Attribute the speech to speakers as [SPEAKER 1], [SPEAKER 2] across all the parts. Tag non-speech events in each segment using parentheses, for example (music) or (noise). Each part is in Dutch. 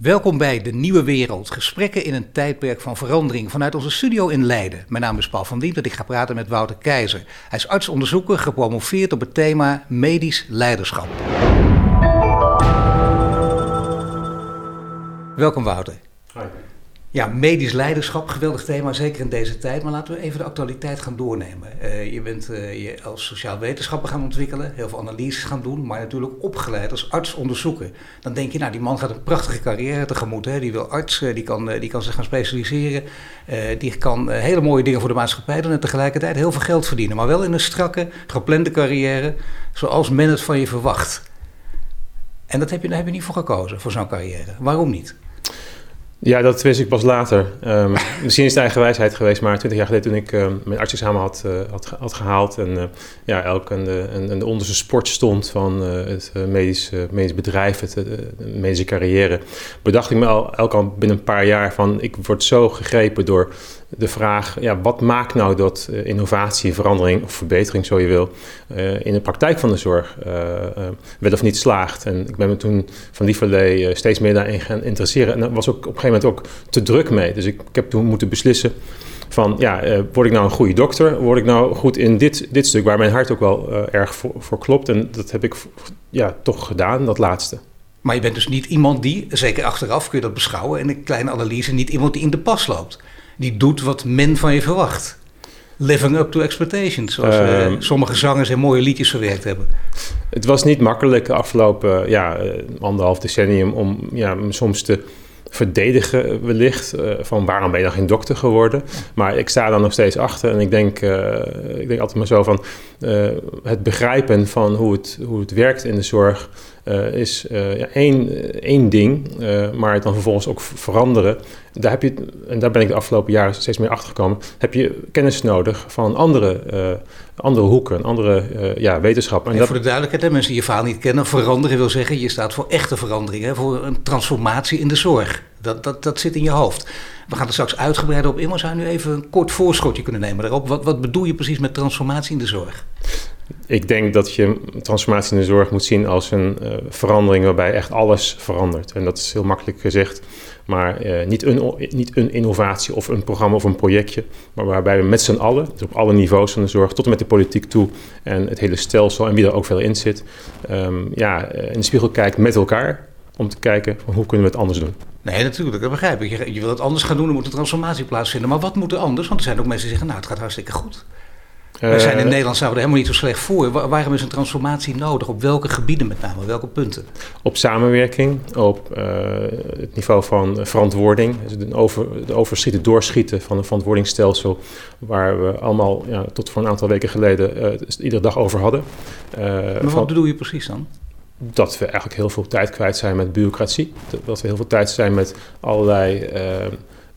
[SPEAKER 1] Welkom bij De Nieuwe Wereld. Gesprekken in een tijdperk van verandering vanuit onze studio in Leiden. Mijn naam is Paul van Diem en ik ga praten met Wouter Keizer. Hij is artsonderzoeker, gepromoveerd op het thema medisch leiderschap. Welkom Wouter. Ja, medisch leiderschap, geweldig thema, zeker in deze tijd. Maar laten we even de actualiteit gaan doornemen. Uh, je bent uh, je als sociaal wetenschapper gaan ontwikkelen, heel veel analyses gaan doen, maar natuurlijk opgeleid als arts-onderzoeker. Dan denk je, nou, die man gaat een prachtige carrière tegemoet. Hè? Die wil arts, uh, die kan, die kan zich gaan specialiseren, die kan hele mooie dingen voor de maatschappij doen en tegelijkertijd heel veel geld verdienen. Maar wel in een strakke, geplande carrière, zoals men het van je verwacht. En dat heb je, daar heb je niet voor gekozen, voor zo'n carrière. Waarom niet?
[SPEAKER 2] Ja, dat wist ik pas later. Um, (laughs) misschien is het eigen wijsheid geweest, maar twintig jaar geleden toen ik um, mijn artsexamen had, uh, had, had, gehaald en uh, ja, elk aan de, onderste sport stond van uh, het medisch, medisch bedrijf, het, de medische carrière, bedacht ik me al elk al binnen een paar jaar van ik word zo gegrepen door de vraag, ja, wat maakt nou dat uh, innovatie, verandering of verbetering, zo je wil, uh, in de praktijk van de zorg uh, wel of niet slaagt. En ik ben me toen van die verlee steeds meer daarin gaan interesseren. En daar was ook op een gegeven moment ook te druk mee. Dus ik, ik heb toen moeten beslissen van, ja, word ik nou een goede dokter? Word ik nou goed in dit, dit stuk waar mijn hart ook wel erg voor, voor klopt? En dat heb ik ja, toch gedaan, dat laatste.
[SPEAKER 1] Maar je bent dus niet iemand die, zeker achteraf kun je dat beschouwen in een kleine analyse, niet iemand die in de pas loopt die doet wat men van je verwacht. Living up to expectations, zoals uh, sommige zangers in mooie liedjes verwerkt hebben.
[SPEAKER 2] Het was niet makkelijk de afgelopen ja, eh, anderhalf decennium om ja, soms te verdedigen wellicht. Uh, van waarom ben je dan geen dokter geworden? Maar ik sta daar nog steeds achter en ik denk, uh, ik denk altijd maar zo van... Uh, het begrijpen van hoe het, hoe het werkt in de zorg is ja, één, één ding. maar het dan vervolgens ook veranderen. Daar heb je, en daar ben ik de afgelopen jaren steeds meer achter gekomen... heb je kennis nodig van andere, andere hoeken, andere ja, wetenschap.
[SPEAKER 1] En, en dat... voor de duidelijkheid, hè, mensen die je verhaal niet kennen... veranderen wil zeggen, je staat voor echte verandering. Hè, voor een transformatie in de zorg. Dat, dat, dat zit in je hoofd. We gaan er straks uitgebreid op in, maar zou je nu even een kort voorschotje kunnen nemen daarop? Wat, wat bedoel je precies met transformatie in de zorg?
[SPEAKER 2] Ik denk dat je transformatie in de zorg moet zien als een uh, verandering waarbij echt alles verandert. En dat is heel makkelijk gezegd, maar uh, niet, een, niet een innovatie of een programma of een projectje, maar waarbij we met z'n allen, dus op alle niveaus van de zorg, tot en met de politiek toe en het hele stelsel en wie er ook veel in zit, um, ja, in de spiegel kijkt met elkaar om te kijken van hoe kunnen we het anders doen.
[SPEAKER 1] Nee, natuurlijk, dat begrijp ik. Je, je wil het anders gaan doen, er moet een transformatie plaatsvinden. Maar wat moet er anders? Want er zijn ook mensen die zeggen, nou, het gaat hartstikke goed. Uh, we zijn in Nederland zouden er helemaal niet zo slecht voor. waarom is een transformatie nodig? Op welke gebieden met name? Welke punten?
[SPEAKER 2] Op samenwerking, op uh, het niveau van verantwoording. Dus de, over, overschieten, doorschieten van een verantwoordingsstelsel... waar we allemaal ja, tot voor een aantal weken geleden uh, iedere dag over hadden.
[SPEAKER 1] maar wat van, bedoel je precies dan?
[SPEAKER 2] Dat we eigenlijk heel veel tijd kwijt zijn met bureaucratie. Dat we heel veel tijd zijn met allerlei uh,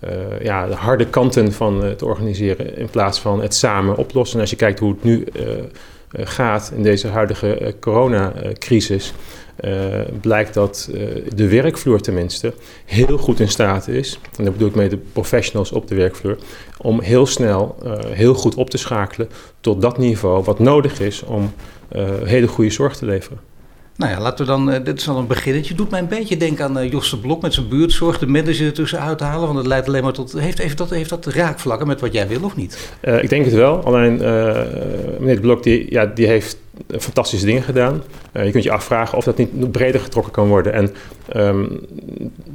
[SPEAKER 2] uh, ja, de harde kanten van het organiseren in plaats van het samen oplossen. En als je kijkt hoe het nu uh, gaat in deze huidige coronacrisis, blijkt dat de werkvloer tenminste heel goed in staat is, en dat bedoel ik met de professionals op de werkvloer, om heel snel, heel goed op te schakelen tot dat niveau wat nodig is om hele goede zorg te leveren.
[SPEAKER 1] Nou ja, laten we dan, uh, dit is al een beginnetje. Doet mij een beetje denken aan uh, Jos de Blok met zijn buurtzorg, de manager ertussen uithalen. Want het leidt alleen maar tot. Heeft, heeft, dat, heeft dat raakvlakken met wat jij wil of niet?
[SPEAKER 2] Uh, ik denk het wel. Alleen meneer de Blok die, ja, die heeft fantastische dingen gedaan. Uh, je kunt je afvragen of dat niet breder getrokken kan worden. En um,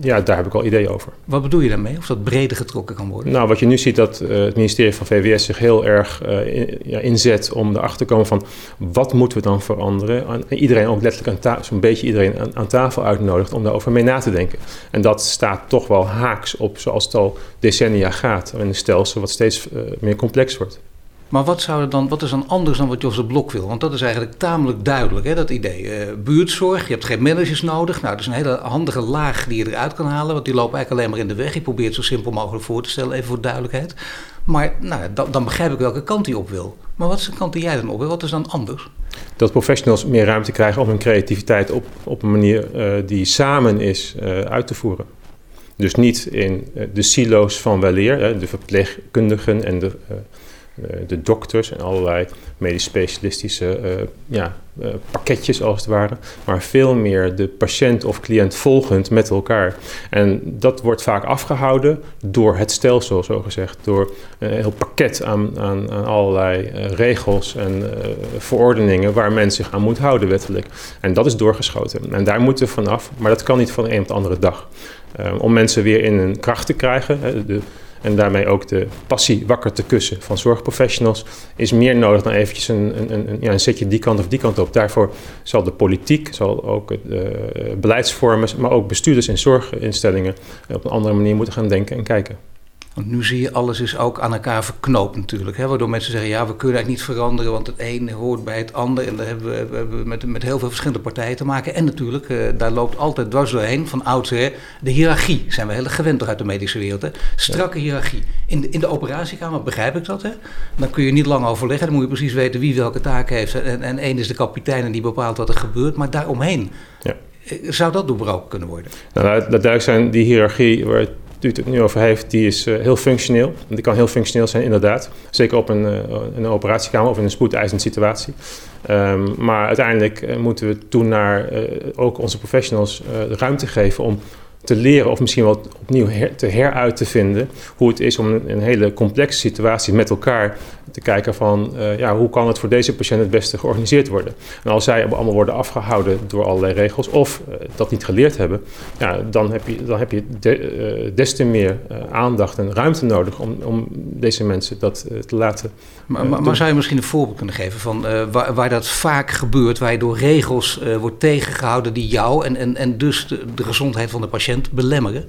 [SPEAKER 2] ja, daar heb ik al ideeën over.
[SPEAKER 1] Wat bedoel je daarmee? Of dat breder getrokken kan worden?
[SPEAKER 2] Nou, wat je nu ziet dat uh, het ministerie van VWS zich heel erg uh, in, ja, inzet om erachter te komen van wat moeten we dan veranderen. En iedereen ook letterlijk aan zo'n beetje iedereen aan, aan, tafel uitnodigt om daarover mee na te denken. En dat staat toch wel haaks op zoals het al decennia gaat. In een stelsel wat steeds meer complex wordt.
[SPEAKER 1] Maar wat, zou er dan, wat is dan anders dan wat Jos de Blok wil? Want dat is eigenlijk tamelijk duidelijk, hè, dat idee. Uh, buurtzorg, je hebt geen managers nodig. Nou, dat is een hele handige laag die je eruit kan halen. Want die lopen eigenlijk alleen maar in de weg. Ik probeer het zo simpel mogelijk voor te stellen, even voor duidelijkheid. Maar nou, dan, dan begrijp ik welke kant hij op wil. Maar wat is de kant die jij dan op wil? Wat is dan anders?
[SPEAKER 2] Dat professionals meer ruimte krijgen om hun creativiteit op, op een manier uh, die samen is uh, uit te voeren. Dus niet in de silo's van weleer, de verpleegkundigen en de de dokters en allerlei medisch specialistische ja, pakketjes als het ware, maar veel meer de patiënt of cliënt volgend met elkaar. En dat wordt vaak afgehouden door het stelsel, zo gezegd, door een heel pakket aan, aan, allerlei regels en verordeningen waar men zich aan moet houden wettelijk. En dat is doorgeschoten. En daar moeten we vanaf, maar dat kan niet van de een op de andere dag. om mensen weer in een kracht te krijgen. De, en daarmee ook de passie wakker te kussen van zorgprofessionals, is meer nodig dan eventjes een, een, een, ja, een zetje die kant of die kant op. Daarvoor zal de politiek, zal ook de uh, beleidsvormers, maar ook bestuurders in zorginstellingen op een andere manier moeten gaan denken en kijken.
[SPEAKER 1] Want nu zie je, alles is ook aan elkaar verknoopt natuurlijk. Hè? Waardoor mensen zeggen, ja, we kunnen eigenlijk niet veranderen, want het een hoort bij het ander. En daar hebben we, we hebben met, met heel veel verschillende partijen te maken. En natuurlijk, uh, daar loopt altijd dwars doorheen, van oudsher, de hiërarchie. Zijn we heel erg gewend toch uit de medische wereld. Hè? Strakke hiërarchie. In de, in de operatiekamer begrijp ik dat. Hè? Dan kun je niet lang overleggen, dan moet je precies weten wie welke taak heeft. En, en één is de kapitein en die bepaalt wat er gebeurt. Maar daaromheen, ja. Eh, zou dat doorbroken kunnen worden?
[SPEAKER 2] Nou, dat duidelijk zijn, die hiërarchie waar u het nu over heeft, die is uh, heel functioneel. Die kan heel functioneel zijn, inderdaad. Zeker op een, uh, een operatiekamer of in een spoedeisende situatie. Um, maar uiteindelijk uh, moeten we toen naar ook onze professionals ruimte geven om te leren of misschien wel opnieuw te heruit te vinden hoe het is om een, een hele complexe situatie met elkaar te kijken van uh, ja, hoe kan het voor deze patiënt het beste georganiseerd worden. En als zij allemaal worden afgehouden door allerlei regels of uh, dat niet geleerd hebben, ja, dan heb je, dan heb je de, uh, des te meer aandacht en ruimte nodig om, om deze mensen dat te laten.
[SPEAKER 1] Maar, maar, maar, zou je misschien een voorbeeld kunnen geven van waar, waar, dat vaak gebeurt, waar je door regels wordt tegengehouden die jou en, en, en dus de, de gezondheid van de patiënt belemmeren?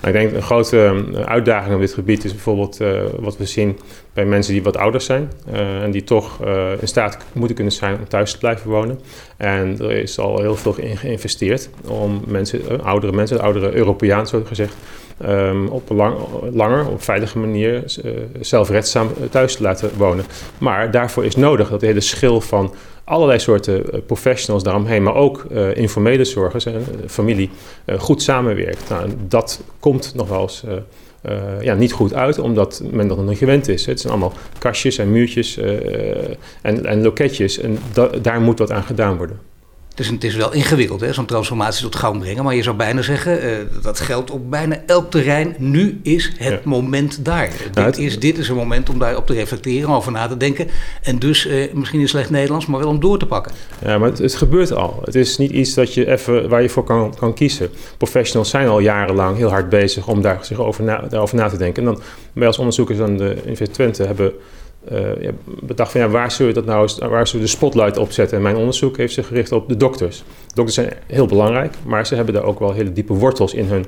[SPEAKER 2] Nou, ik denk een grote uitdaging op dit gebied is bijvoorbeeld wat we zien bij mensen die wat ouder zijn uh, en die toch uh, in staat moeten kunnen zijn om thuis te blijven wonen. En er is al heel veel in geïnvesteerd om mensen, uh, oudere mensen, oudere Europeanen zo gezegd, um, op een lang, langer, op veilige manier zelfredzaam thuis te laten wonen. Maar daarvoor is nodig dat de hele schil van allerlei soorten professionals daaromheen, maar ook informele zorgers en familie goed samenwerkt. Nou, dat komt nog wel eens ja, niet goed uit, omdat men dat nog niet gewend is. Het zijn allemaal kastjes en muurtjes uh, en, en loketjes en da daar moet wat aan gedaan worden.
[SPEAKER 1] Dus het is wel ingewikkeld, zo'n transformatie tot gang brengen. Maar je zou bijna zeggen, uh, dat geldt op bijna elk terrein. Nu is het moment daar. Nou, dit, is, dit is een moment om daarop te reflecteren, over na te denken. En dus uh, misschien in slecht Nederlands, maar wel om door te pakken.
[SPEAKER 2] Ja, maar het, het, gebeurt al. Het is niet iets dat je even, waar je voor kan, kan kiezen. Professionals zijn al jarenlang heel hard bezig om daar, zich over na, daarover na te denken. En dan, wij als onderzoekers aan de Universiteit Twente hebben uh, bedacht van ja, waar zullen we dat nou waar zullen we de spotlight op zetten? En mijn onderzoek heeft zich gericht op de dokters. Dokters zijn heel belangrijk, maar ze hebben daar ook wel hele diepe wortels in hun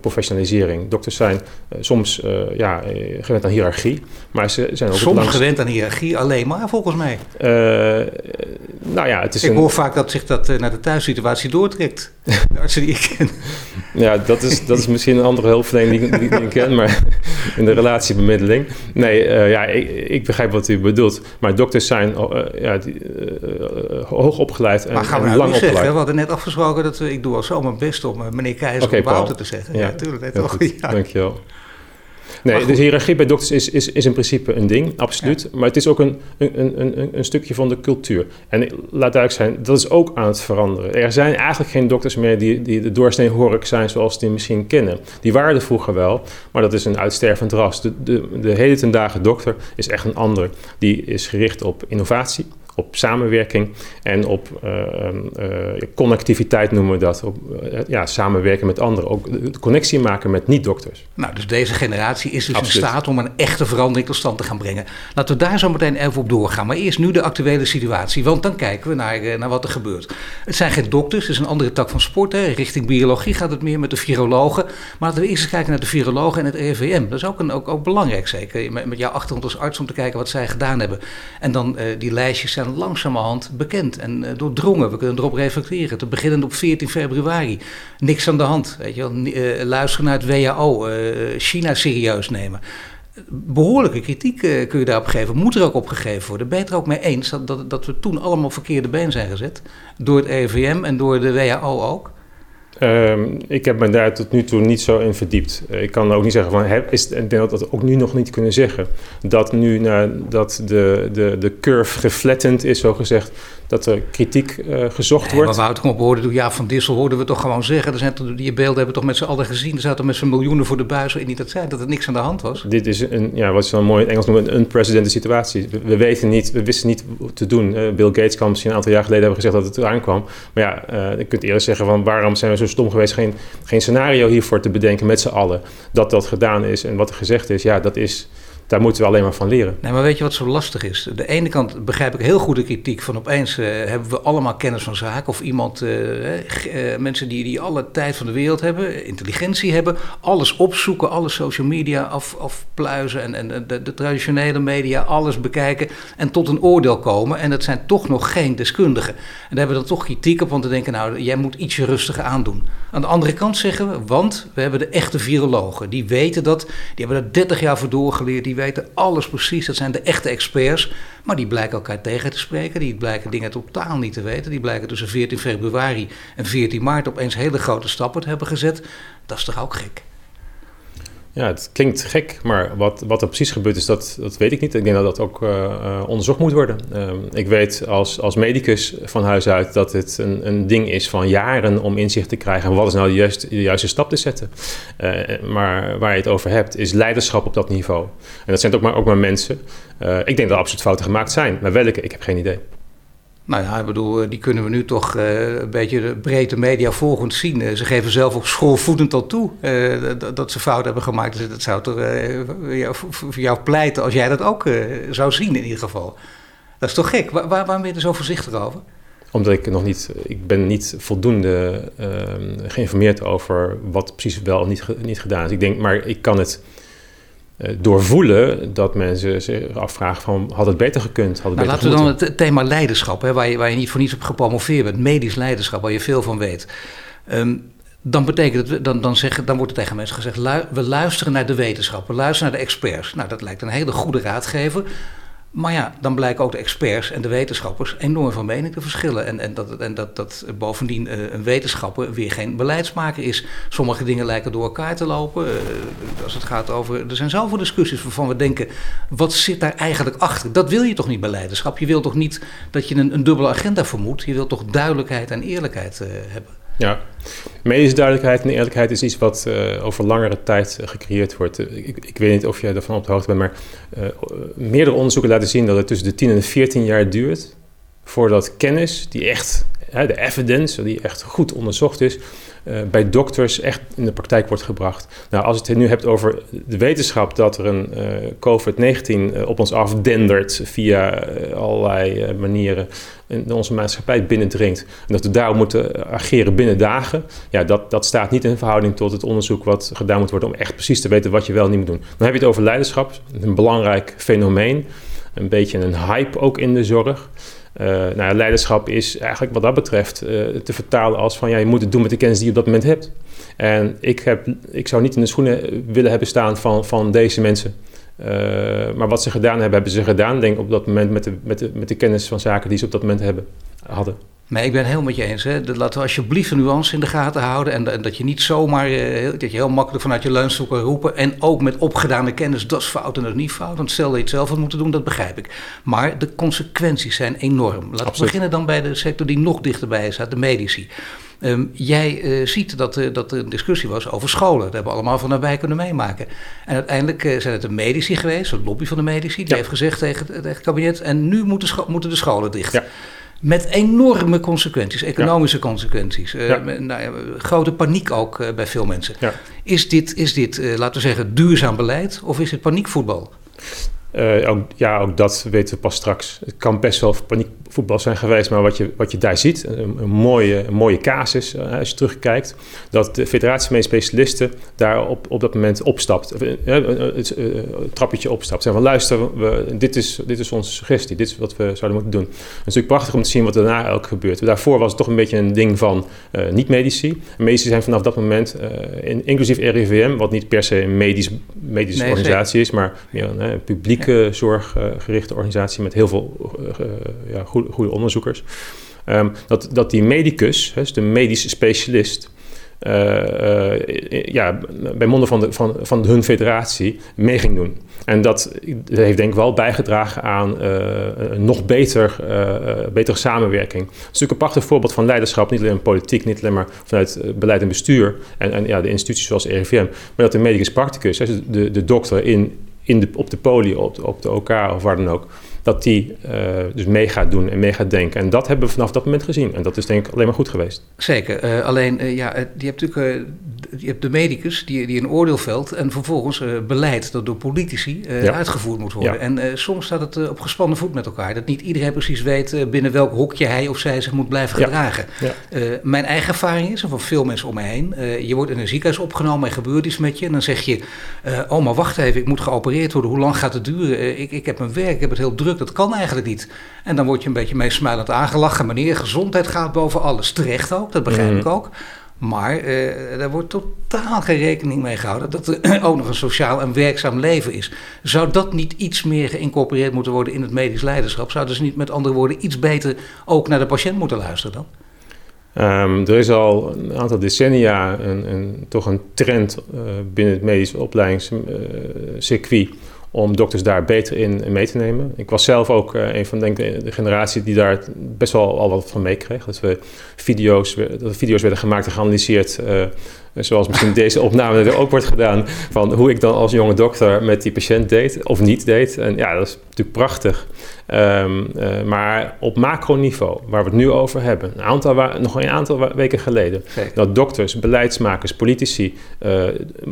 [SPEAKER 2] professionalisering. Dokters zijn uh, soms ja, gewend aan hiërarchie, maar ze zijn ook
[SPEAKER 1] soms langs... gewend aan hiërarchie alleen maar volgens mij.
[SPEAKER 2] nou ja, het is
[SPEAKER 1] ik hoor vaak dat zich dat naar de thuissituatie doortrekt. (laughs) de artsen die ik ken.
[SPEAKER 2] Ja, dat is, dat is misschien een andere hulpverlening die, die, die ik ken, maar (laughs) in de relatiebemiddeling. Nee, ja, ik, ik begrijp wat u bedoelt. Maar dokters zijn uh, ja, die, uh, hoog opgeleid en,
[SPEAKER 1] maar gaan we
[SPEAKER 2] nou
[SPEAKER 1] lang opgeleid. Zeggen, we hadden net afgesproken dat ik doe al zo mijn best om meneer Keizer okay, Wouter te zeggen. Ja, natuurlijk. Toch, (laughs)
[SPEAKER 2] ja. Dankjewel. Nee, dus hiërarchie bij dokters is, is, is in principe een ding, absoluut. Maar het is ook een, een, een, een stukje van de cultuur. En laat duidelijk zijn, dat is ook aan het veranderen. Er zijn eigenlijk geen dokters meer die, die de doorsnee hork zijn zoals die misschien kennen. Die waren er vroeger wel, maar dat is een uitstervend ras. De, de, de hele ten dagen dokter is echt een ander. Die is gericht op innovatie op samenwerking en op uh, uh, connectiviteit noemen we dat. Op uh, ja, samenwerken met anderen. Ook de connectie maken met niet-dokters.
[SPEAKER 1] Nou, dus deze generatie is dus Absoluut. in staat om een echte verandering tot stand te gaan brengen. Laten we daar zo meteen even op doorgaan. Maar eerst nu de actuele situatie, want dan kijken we naar, naar wat er gebeurt. Het zijn geen dokters, het is een andere tak van sport. Hè. Richting biologie gaat het meer met de virologen. Maar laten we eerst eens kijken naar de virologen en het RIVM. Dat is ook, een, ook, ook belangrijk zeker, met, met jouw achtergrond als arts om te kijken wat zij gedaan hebben. En dan die lijstjes zijn langzamerhand bekend en uh, doordrongen. We kunnen erop reflecteren. Te beginnen op 14 februari. Niks aan de hand. Weet je wel. Uh, luisteren naar het WHO. Eh, China serieus nemen. Behoorlijke kritiek kun je daarop geven. Moet er ook op gegeven worden. Ben je het er ook mee eens dat, dat, dat we toen allemaal verkeerde been zijn gezet? Door het EVM en door de WHO ook?
[SPEAKER 2] Ehm, ik heb me daar tot nu toe niet zo in verdiept. Uh, ik kan ook niet zeggen van, heb, is, ik denk dat we ook nu nog niet kunnen zeggen. Dat nu dat de, de, de curve geflattend is, zo gezegd, dat er kritiek uh, gezocht
[SPEAKER 1] nee,
[SPEAKER 2] wordt.
[SPEAKER 1] Maar Wouter, op hoorden, ja, van Dissel hoorden we toch gewoon zeggen. Er zijn, die beelden hebben we toch met z'n allen gezien. Er zaten met z'n miljoenen voor de buis in niet dat zei dat er niks aan de hand was.
[SPEAKER 2] Dit is een, ja, wat ze dan mooi in Engels noemen, een unprecedented situatie. We, we, weten niet, we wisten niet wat te doen. Uh, Bill Gates kan misschien een aantal jaar geleden hebben gezegd dat het eraan kwam. Maar ja, je kunt eerst zeggen van waarom zijn we zo stom geweest geen, geen scenario hiervoor te bedenken met z'n allen. Dat dat gedaan is en wat er gezegd is, ja, dat is daar moeten we alleen maar van leren.
[SPEAKER 1] Nee, maar weet je wat zo lastig is? De ene kant begrijp ik heel goed de kritiek van opeens uh, hebben we allemaal kennis van zaken. Of iemand, uh, uh, mensen die, die alle tijd van de wereld hebben, intelligentie hebben, alles opzoeken, alle social media af, afpluizen en, en de, traditionele media, alles bekijken en tot een oordeel komen. En dat zijn toch nog geen deskundigen. En daar hebben we dan toch kritiek op, want te denken, nou, jij moet ietsje rustiger aandoen. Aan de andere kant zeggen we, want we hebben de echte virologen. Die weten dat, die hebben er 30 jaar voor doorgeleerd, die weten alles precies. Dat zijn de echte experts. Maar die blijken elkaar tegen te spreken. Die blijken dingen totaal niet te weten. Die blijken tussen 14 februari en 14 maart opeens hele grote stappen te hebben gezet. Dat is toch ook gek?
[SPEAKER 2] Ja, het klinkt gek, maar wat, wat er precies gebeurd is, dat, dat weet ik niet. Ik denk dat dat ook uh, onderzocht moet worden. Uh, ik weet als, als medicus van huis uit dat het een, een ding is van jaren om inzicht te krijgen. En wat is nou de juiste, de juiste stap te zetten? Uh, maar waar je het over hebt, is leiderschap op dat niveau. En dat zijn ook maar, ook maar mensen. ik denk dat er absoluut fouten gemaakt zijn, maar welke, ik heb geen idee.
[SPEAKER 1] Nou ja, ik bedoel, die kunnen we nu toch uh, een beetje de breedte media volgend zien. Uh, ze geven zelf op school voedend al toe dat, ze fout hebben gemaakt. Dus dat zou toch voor jou pleiten als jij dat ook zou zien in ieder geval. Dat is toch gek? Waar, waar, waarom ben je er zo voorzichtig over?
[SPEAKER 2] Omdat ik nog niet, ik ben niet voldoende geïnformeerd over wat precies wel of niet, niet gedaan is. Ik denk, maar ik kan het doorvoelen dat mensen zich afvragen van had het beter gekund? Had het
[SPEAKER 1] nou,
[SPEAKER 2] beter
[SPEAKER 1] laten we dan het thema leiderschap, hè, waar, je, waar je niet voor niets op gepromoveerd bent, medisch leiderschap, waar je veel van weet. Um, dan betekent het, dan, dan, zeggen, dan wordt er tegen mensen gezegd, lu we luisteren naar de wetenschap, we luisteren naar de experts. Nou, dat lijkt een hele goede raadgever. Maar ja, dan blijken ook de experts en de wetenschappers enorm van mening te verschillen. En, en, dat, en dat, dat bovendien uh, een wetenschapper weer geen beleidsmaker is. Sommige dingen lijken door elkaar te lopen. Uh, als het gaat over. Er zijn zoveel discussies waarvan we denken: wat zit daar eigenlijk achter? Dat wil je toch niet bij leiderschap? Je wil toch niet dat je een, een dubbele agenda vermoedt? Je wilt toch duidelijkheid en eerlijkheid uh, hebben?
[SPEAKER 2] Ja, medische duidelijkheid en eerlijkheid is iets wat uh, over langere tijd gecreëerd wordt. Uh, ik, ik, weet niet of jij ervan op de hoogte bent, maar meerdere onderzoeken laten zien dat het tussen de 10 en de 14 jaar duurt voordat kennis, die echt, de evidence, die echt goed onderzocht is, uh, bij dokters echt in de praktijk wordt gebracht. Nou, als je het nu hebt over de wetenschap dat er een uh, COVID-19 uh, op ons afdendert via allerlei manieren in onze maatschappij binnendringt. En dat we daarop moeten ageren binnen dagen. Ja, dat, dat staat niet in verhouding tot het onderzoek wat gedaan moet worden om echt precies te weten wat je wel niet moet doen. Dan heb je het over leiderschap, een belangrijk fenomeen. Een beetje een hype ook in de zorg. Uh, nou, leiderschap is eigenlijk wat dat betreft uh, te vertalen als van ja, je moet het doen met de kennis die je op dat moment hebt. En ik, heb, ik zou niet in de schoenen willen hebben staan van, van deze mensen. Uh, maar wat ze gedaan hebben, hebben ze gedaan, denk ik, op dat moment met de, met, de, met de kennis van zaken die ze op dat moment hebben, hadden.
[SPEAKER 1] Nee, ik ben het helemaal met je eens. Hè. Dat, laten we alsjeblieft de nuance in de gaten houden. En, en dat je niet zomaar, uh, dat je heel makkelijk vanuit je leunstoel kan roepen. En ook met opgedane kennis, dat is fout en dat is niet fout. Want stel dat je het zelf had moeten doen, dat begrijp ik. Maar de consequenties zijn enorm. Laten we beginnen dan bij de sector die nog dichterbij staat, de medici. Um, jij uh, ziet dat, uh, dat er een discussie was over scholen. Dat hebben we allemaal van nabij kunnen meemaken. En uiteindelijk uh, zijn het de medici geweest, de lobby van de medici, die ja. heeft gezegd tegen, tegen, het kabinet: en nu moeten, moeten de scholen dicht. Ja. Met enorme consequenties, economische ja. consequenties. Ja. Nou ja, grote paniek ook uh, bij veel mensen. Ja. Is dit, is dit uh, laten we zeggen, duurzaam beleid of is het paniekvoetbal?
[SPEAKER 2] Uh, ook, ja, ook dat weten we pas straks. Het kan best wel paniekvoetbal zijn geweest, maar wat je, wat je daar ziet, een, een mooie, een mooie casus uh, als je terugkijkt, dat de federatie van specialisten daar op, op dat moment opstapt, uh, het trappetje opstapt. Zeggen van luister, we, dit, is, dit is onze suggestie, dit is wat we zouden moeten doen. Het is natuurlijk prachtig om te zien wat daarna ook gebeurt. Daarvoor was het toch een beetje een ding van niet-medici. Medici zijn vanaf dat moment, in, inclusief RIVM, wat niet per se een medisch, medische nee, organisatie is, maar meer een publiek zorggerichte organisatie met heel veel uh, ja, goede, onderzoekers. Um, dat, dat die medicus, dus de medische specialist, ja, bij monden van, de, van, van hun federatie mee ging doen. En dat heeft denk ik wel bijgedragen aan een nog beter, betere samenwerking. Het is natuurlijk een prachtig voorbeeld van leiderschap, niet alleen in politiek, niet alleen maar vanuit beleid en bestuur en, en ja, de instituties zoals RIVM, maar dat de medicus practicus, de, de dokter in, in de, op de poli, op de, op de OK of waar dan ook, dat die uh, dus mee gaat doen en mee gaat denken. En dat hebben we vanaf dat moment gezien. En dat is denk ik alleen maar goed geweest.
[SPEAKER 1] Zeker. Uh, alleen, uh, ja, je hebt natuurlijk je hebt de medicus die, die een oordeel velt en vervolgens beleid dat door politici ja. uitgevoerd moet worden. Ja. En soms staat het op gespannen voet met elkaar. Dat niet iedereen precies weet binnen welk hokje hij of zij zich moet blijven gedragen. Mijn eigen ervaring is, en van veel mensen om me heen, je wordt in een ziekenhuis opgenomen en gebeurt iets met je. En dan zeg je, oh maar wacht even, ik moet geopereerd worden. Hoe lang gaat het duren? ik, ik heb mijn werk, ik heb het heel druk dat kan eigenlijk niet. En dan word je een beetje meesmuilend aangelachen. Meneer, gezondheid gaat boven alles. Terecht ook, dat begrijp mm. ik ook. Maar uh, daar wordt totaal geen rekening mee gehouden dat er (clears throat) ook nog een sociaal en werkzaam leven is. Zou dat niet iets meer geïncorporeerd moeten worden in het medisch leiderschap? Zouden ze niet met andere woorden iets beter ook naar de patiënt moeten luisteren dan?
[SPEAKER 2] Um, er is al een aantal decennia een, een toch een trend uh, binnen het medisch opleidingscircuit uh, om dokters daar beter in mee te nemen. Ik was zelf ook uh, een van denk, de, generatie die daar best wel al wat van meekreeg. Dat we video's, dat video's werden gemaakt en geanalyseerd, uh, zoals misschien (laughs) deze opname er ook wordt gedaan, van hoe ik dan als jonge dokter met die patiënt deed of niet deed. En ja, dat is natuurlijk prachtig. Um, uh, maar op macroniveau, waar we het nu over hebben, een aantal nog een aantal weken geleden, dat dokters, beleidsmakers, politici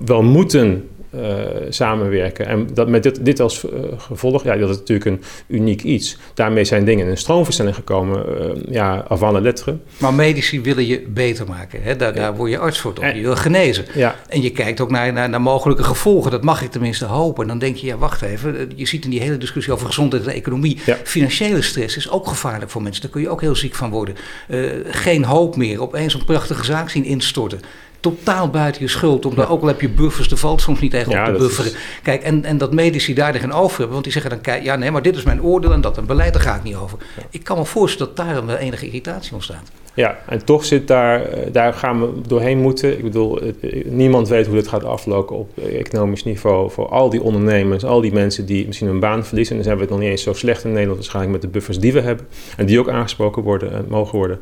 [SPEAKER 2] wel moeten uh, samenwerken. En dat met dit, dit als uh, gevolg, ja, dat is natuurlijk een uniek iets. Daarmee zijn dingen in een stroomversnelling gekomen, uh, ja, avant la lettre.
[SPEAKER 1] Maar medici willen je beter maken. Hè? Daar, daar word je arts voor, toch? Je wil genezen. Ja. En je kijkt ook naar, naar, naar, mogelijke gevolgen. Dat mag ik tenminste hopen. En dan denk je, ja, wacht even. Je ziet in die hele discussie over gezondheid en economie. Ja. Financiële stress is ook gevaarlijk voor mensen. Daar kun je ook heel ziek van worden. geen hoop meer. Opeens een prachtige zaak zien instorten totaal buiten je schuld. Omdat ook al heb je buffers, er valt soms niet echt op te bufferen. Kijk, en, en dat medici daar geen over hebben. Want die zeggen dan, kijk, ja nee, maar dit is mijn oordeel en dat een beleid, daar ga ik niet over. Ik kan me voorstellen dat daar dan wel enige irritatie ontstaat.
[SPEAKER 2] Ja, en toch zit daar, eh, daar gaan we doorheen moeten. Ik bedoel, eh, niemand weet hoe dit gaat aflopen op economisch niveau voor al die ondernemers, al die mensen die misschien hun baan verliezen. En dan zijn we het nog niet eens zo slecht in Nederland waarschijnlijk met de buffers die we hebben en die ook aangesproken worden en mogen worden.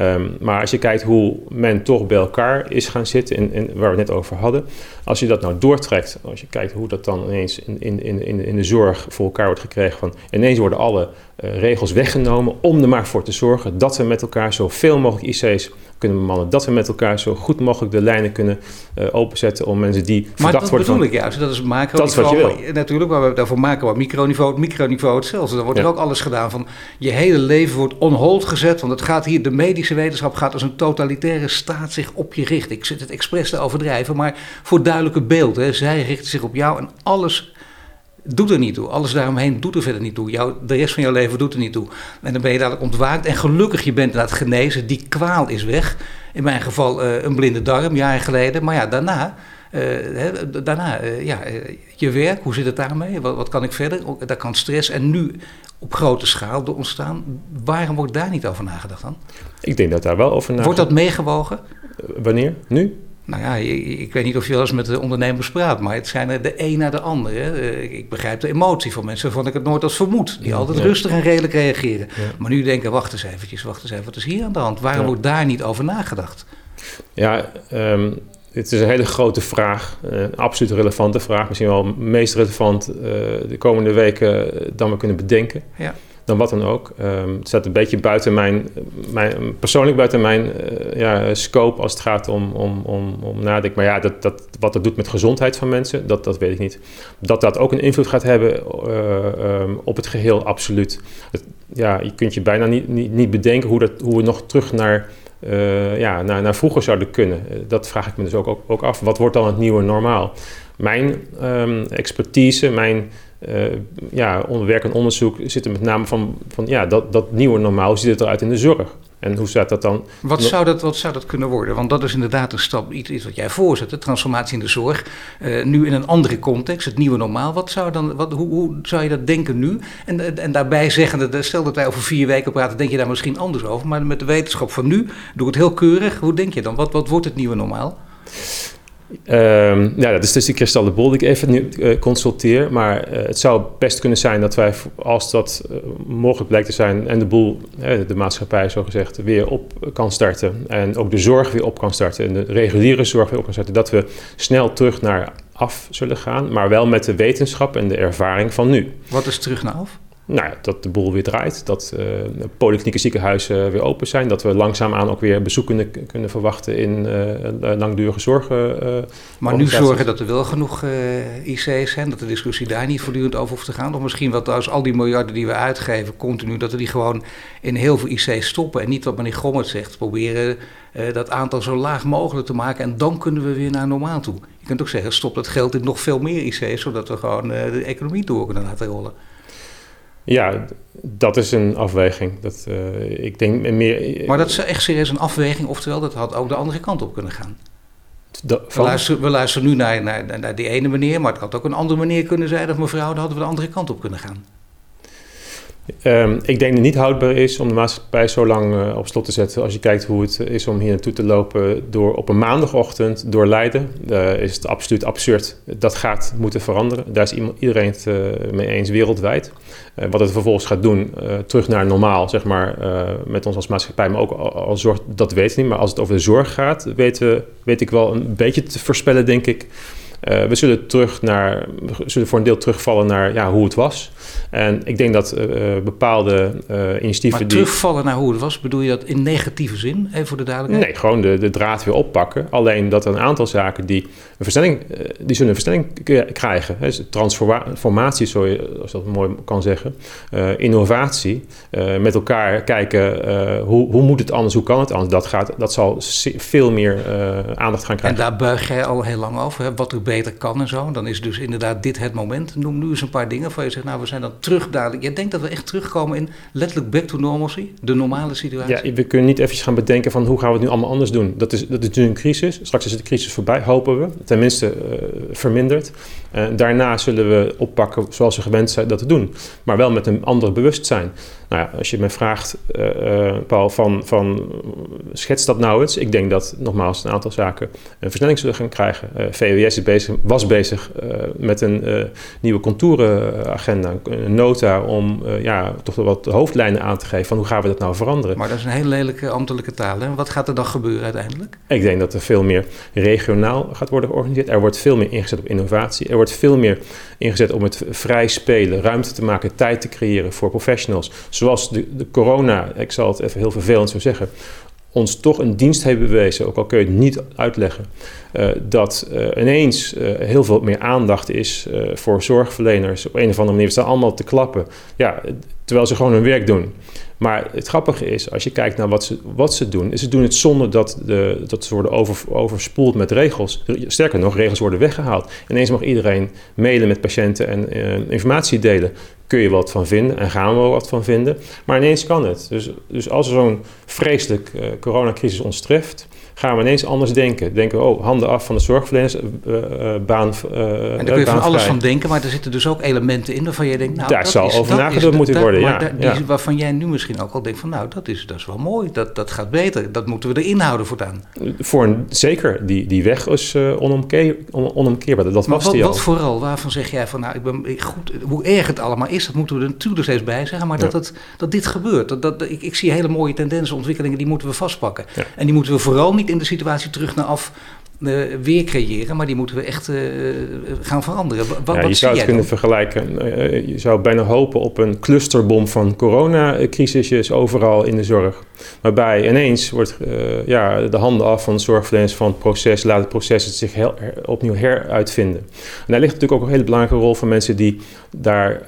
[SPEAKER 2] Um, maar als je kijkt hoe men toch bij elkaar is gaan zitten, in, in, waar we het net over hadden. Als je dat nou doortrekt, als je kijkt hoe dat dan ineens in, in, de zorg voor elkaar wordt gekregen. Van ineens worden alle uh, regels weggenomen om er maar voor te zorgen dat we met elkaar zoveel mogelijk IC's kunnen bemannen. Dat we met elkaar zo goed mogelijk de lijnen kunnen uh, openzetten om mensen die
[SPEAKER 1] maar verdacht worden. Maar dat bedoel ik juist, dat is macro Dat is wat je wil. Natuurlijk, maar we daarvoor maken we microniveau, het microniveau hetzelfde. Dan wordt er ook alles gedaan van je hele leven wordt on hold gezet. Want het gaat hier, de medische wetenschap gaat als een totalitaire staat zich op je richten. Ik zit het expres te overdrijven, maar voor duidelijke beeld. Hè. Zij richten zich op jou en alles doet er niet toe. Alles daaromheen doet er verder niet toe. Jou, de rest van jouw leven doet er niet toe. En dan ben je dadelijk ontwaakt en gelukkig je bent inderdaad genezen. Die kwaal is weg. In mijn geval uh, een blinde darm, jaren geleden. Maar ja, daarna... Uh, hè, daarna, uh, ja, je werk, hoe zit het daarmee? Wat, wat kan ik verder? Daar kan stress en nu op grote schaal door ontstaan. Waarom wordt daar niet over nagedacht dan?
[SPEAKER 2] Ik denk dat daar wel over nagedacht
[SPEAKER 1] Wordt dat meegewogen?
[SPEAKER 2] wanneer? Nu?
[SPEAKER 1] Nou ja, ik, weet niet of je wel eens met de ondernemers praat, maar het zijn er de een naar de ander. Hè. Eh, ik begrijp de emotie van mensen waarvan ik het nooit als vermoed. Die altijd rustig en redelijk reageren. Maar nu denken, wacht eens eventjes, wacht eens even, wat is hier aan de hand? Waarom wordt daar niet over nagedacht?
[SPEAKER 2] Ja, um, dit is een hele grote vraag, een absoluut relevante vraag. Misschien wel meest relevant uh, de komende weken dan we kunnen bedenken. Ja dan wat dan ook. Um, het staat een beetje buiten mijn, mijn persoonlijk buiten mijn uh, ja, scope als het gaat om, om, om, om nadenken. Maar ja, dat, dat, wat dat doet met gezondheid van mensen, dat, dat weet ik niet. Dat dat ook een invloed gaat hebben uh, um, op het geheel, absoluut. Ja, je kunt je bijna niet, niet, niet bedenken hoe, dat, hoe we nog terug naar, uh, ja, naar, naar vroeger zouden kunnen. dat vraag ik me dus ook, ook, af. Wat wordt dan het nieuwe normaal? Mijn um, expertise, mijn uh, ja, werk en onderzoek zit er met name van, van ja, dat, dat nieuwe normaal, hoe ziet het eruit in de zorg? En hoe staat dat dan?
[SPEAKER 1] Wat zou dat, wat zou dat kunnen worden? Want dat is inderdaad een stap, iets, iets wat jij voorzet, de transformatie in de zorg. Uh, nu in een andere context, het nieuwe normaal. Wat zou dan, wat, hoe, hoe zou je dat denken nu? En, en daarbij zeggen, stel dat wij over vier weken praten, denk je daar misschien anders over. Maar met de wetenschap van nu, doe het heel keurig. Hoe denk je dan? Wat, wat wordt het nieuwe normaal?
[SPEAKER 2] Um, ja, dat is dus die kristallen bol die ik even nu uh, consulteer. Maar uh, het zou best kunnen zijn dat wij, als dat uh, mogelijk blijkt te zijn... en de boel, de maatschappij zo gezegd, weer op kan starten... en ook de zorg weer op kan starten en de reguliere zorg weer op kan starten... dat we snel terug naar af zullen gaan, maar wel met de wetenschap en de ervaring van nu.
[SPEAKER 1] Wat is terug naar af?
[SPEAKER 2] Nou ja, dat de boel weer draait, dat uh, polyklinieke ziekenhuizen weer open zijn, dat we langzaamaan ook weer bezoeken kunnen verwachten in uh, langdurige zorg.
[SPEAKER 1] Maar nu zorgen dat er wel genoeg IC's zijn, dat de discussie daar niet voortdurend over hoeft te gaan. Of misschien wat als al die miljarden die we uitgeven continu, dat we die gewoon in heel veel IC's stoppen en niet wat meneer Gommert zegt, proberen dat aantal zo laag mogelijk te maken en dan kunnen we weer naar normaal toe. Je kunt ook zeggen, stop dat geld in nog veel meer IC's, zodat we gewoon de economie door kunnen laten rollen.
[SPEAKER 2] Ja, dat is een afweging. Dat, uh, ik denk meer,
[SPEAKER 1] maar dat is echt serieus een afweging, oftewel dat had ook de andere kant op kunnen gaan. van... we, luisteren, we, luisteren, nu naar, naar, naar, die ene meneer, maar het had ook een andere meneer kunnen zijn of mevrouw, dan hadden we de andere kant op kunnen gaan.
[SPEAKER 2] Um, ik denk dat het niet houdbaar is om de maatschappij zo lang uh, op slot te zetten. Als je kijkt hoe het is om hier naartoe te lopen door op een maandagochtend door Leiden, uh, is het absoluut absurd. Dat gaat moeten veranderen. Daar is iedereen het mee eens wereldwijd. wat het vervolgens gaat doen, terug naar normaal, zeg maar, met ons als maatschappij, maar ook als zorg, dat weten we niet. Maar als het over de zorg gaat, weet ik wel een beetje te voorspellen, denk ik. Uh, we zullen terug naar, we zullen voor een deel terugvallen naar ja, hoe het was. En ik denk dat uh, bepaalde uh, initiatieven.
[SPEAKER 1] Maar terugvallen naar hoe het was, bedoel je dat in negatieve zin? Even voor de duidelijkheid.
[SPEAKER 2] Nee, gewoon de, de draad weer oppakken. Alleen dat er een aantal zaken die een versnelling, die zullen een versnelling krijgen. Dus transformatie, zo je, als dat mooi kan zeggen. innovatie. met elkaar kijken hoe, hoe moet het anders, hoe kan het anders. Dat, gaat, dat zal veel meer aandacht gaan krijgen.
[SPEAKER 1] En daar buig jij al heel lang over, hè? wat er beter kan en zo. Dan is dus inderdaad dit het moment. Noem nu eens een paar dingen waar je zegt, nou we zijn dan terug dadelijk. Je denkt dat we echt terugkomen in letterlijk back to normalcy, de normale situatie?
[SPEAKER 2] Ja, we kunnen niet even gaan bedenken van hoe gaan we het nu allemaal anders doen. Dat is, dat is nu een crisis. Straks is de crisis voorbij, hopen we. Tenminste uh, verminderd. Uh, daarna zullen we oppakken zoals we gewend zijn dat te doen. Maar wel met een ander bewustzijn. Nou ja, als je me vraagt, uh, Paul, van, van schets dat nou eens. Ik denk dat nogmaals een aantal zaken een versnelling zullen gaan krijgen. VWS is bezig, was bezig met een nieuwe contourenagenda, een nota om ja, toch wat hoofdlijnen aan te geven van hoe gaan we dat nou veranderen.
[SPEAKER 1] Maar dat is een hele lelijke ambtelijke taal. Hè? Wat gaat er dan gebeuren uiteindelijk?
[SPEAKER 2] Ik denk dat er veel meer regionaal gaat worden georganiseerd. Er wordt veel meer ingezet op innovatie. Er wordt veel meer ingezet om het vrij spelen, ruimte te maken, tijd te creëren voor professionals zoals de, de corona, ik zal het even heel vervelend zo zeggen, ons toch een dienst heeft bewezen, ook al kun je het niet uitleggen, uh, dat uh, ineens uh, heel veel meer aandacht is voor zorgverleners. Op een of andere manier staan allemaal te klappen, ja, terwijl ze gewoon hun werk doen. Maar het grappige is, als je kijkt naar wat ze, wat ze doen, is ze doen het zonder dat, de, dat ze worden over, overspoeld met regels. Sterker nog, regels worden weggehaald. Ineens mag iedereen mailen met patiënten en uh, informatie delen. Kun je wat van vinden en gaan we wat van vinden. Maar ineens kan het. Dus, dus als er zo'n vreselijk uh, coronacrisis ons treft, gaan we ineens anders denken. Denken we, oh, handen af van de zorgverleners, uh, uh, baan uh,
[SPEAKER 1] En daar kun je van alles van denken, maar er zitten dus ook elementen in waarvan je denkt... Nou,
[SPEAKER 2] Daar zal is, over nagedacht moeten
[SPEAKER 1] dat,
[SPEAKER 2] worden,
[SPEAKER 1] ja,
[SPEAKER 2] da,
[SPEAKER 1] ja. Die, waarvan jij nu misschien ook al denkt van, nou, dat is, dat is wel mooi, dat, dat gaat beter. Dat moeten we erin houden voortaan.
[SPEAKER 2] Voor een, zeker, die, die weg is onomkeer, on, onomkeerbaar, dat
[SPEAKER 1] maar
[SPEAKER 2] was
[SPEAKER 1] wat,
[SPEAKER 2] die al.
[SPEAKER 1] wat vooral, waarvan zeg jij van, nou, ik ben, ik, goed, hoe erg het allemaal is, dat moeten we er natuurlijk steeds bij zeggen, maar dat, het, dat dit gebeurt. Dat, dat, ik, ik zie hele mooie tendensen, ontwikkelingen, die moeten we vastpakken. En die moeten we vooral niet in de situatie terug naar af uh, weer creëren, maar die moeten we echt uh, gaan veranderen.
[SPEAKER 2] Ja, je zou het kunnen vergelijken. Uh, je zou bijna hopen op een clusterbom van coronacrisisjes overal in de zorg. Waarbij ineens wordt ja, de handen af van zorgverleners van het proces, laat het proces het zich heel, her, opnieuw heruitvinden. En daar ligt natuurlijk ook een hele belangrijke rol van mensen die daar